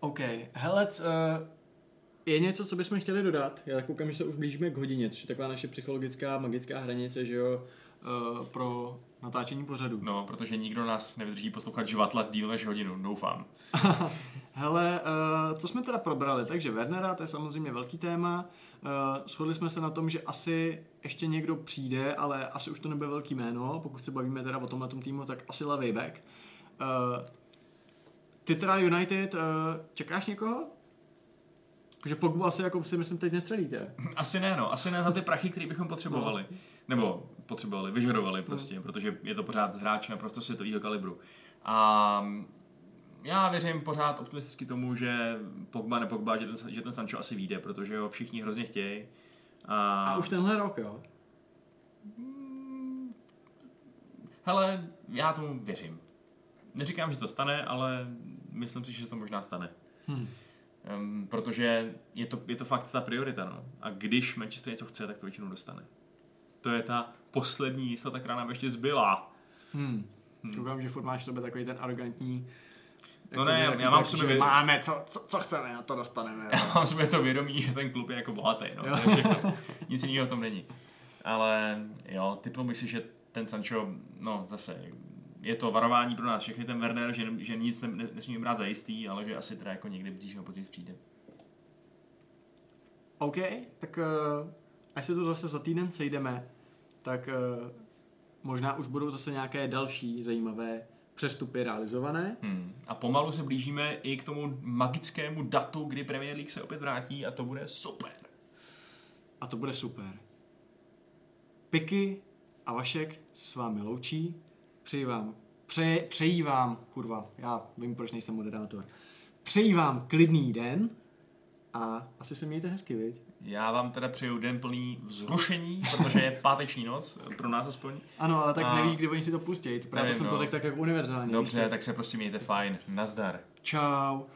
S2: OK, hele, uh, je něco, co bychom chtěli dodat? Já koukám, že se už blížíme k hodině, což je taková naše psychologická, magická hranice, že jo, uh, pro natáčení pořadu.
S1: No, protože nikdo nás nevydrží poslouchat žvatlat díl než hodinu, doufám. [LAUGHS]
S2: Hele, uh, co jsme teda probrali? Takže Wernera, to je samozřejmě velký téma. Uh, shodli jsme se na tom, že asi ještě někdo přijde, ale asi už to nebude velký jméno. Pokud se bavíme teda o tomhle týmu, tak asi levý back. Uh, ty teda United, uh, čekáš někoho? Takže Pogbu asi jako si myslím teď nestřelíte. [LAUGHS]
S1: Asi ne, no. Asi ne za ty prachy, které bychom potřebovali. No. Nebo potřebovali, vyžadovali prostě, no. protože je to pořád hráč naprosto světového kalibru. A já věřím pořád optimisticky tomu, že Pogba, ne Pogba, že ten, že ten Sancho asi vyjde, protože ho všichni hrozně chtějí.
S2: A... a už tenhle rok, jo?
S1: Hele, já tomu věřím. Neříkám, že to stane, ale myslím si, že to možná stane. Hmm. Um, protože je to, je to fakt ta priorita. No. A když Manchester něco chce, tak to většinou dostane. To je ta poslední jistota, která nám ještě zbyla.
S2: Hmm. Hmm. Koukám, že furt máš sobě takový ten arrogantní
S1: No ne, já, já mám sobě
S2: vědomí. Máme, co, co, co chceme, a to dostaneme.
S1: Já mám sobě to vědomí, že ten klub je jako bohatý, no. Nic jiného v tom není. Ale jo, typnul bych si, že ten Sancho, no zase, je to varování pro nás všechny, ten Werner, že, že nic ne, nesmíme brát za jistý, ale že asi teda jako někdy dřív nebo později přijde.
S2: OK, tak uh, až se tu zase za týden sejdeme, tak uh, možná už budou zase nějaké další zajímavé přestupy realizované.
S1: Hmm. A pomalu se blížíme i k tomu magickému datu, kdy Premier League se opět vrátí a to bude super.
S2: A to bude super. Piky a Vašek se s vámi loučí. Přeji vám, pře, přeji vám, kurva, já vím, proč nejsem moderátor. Přeji vám klidný den a asi se mějte hezky, viď?
S1: Já vám teda přeju den plný vzrušení, protože je páteční noc, pro nás aspoň.
S2: Ano, ale tak a... nevíš, kdy oni si to pustí. Právě nevím, jsem no. to řekl tak jako univerzálně.
S1: Dobře, tak se prostě mějte fajn. Nazdar.
S2: Ciao.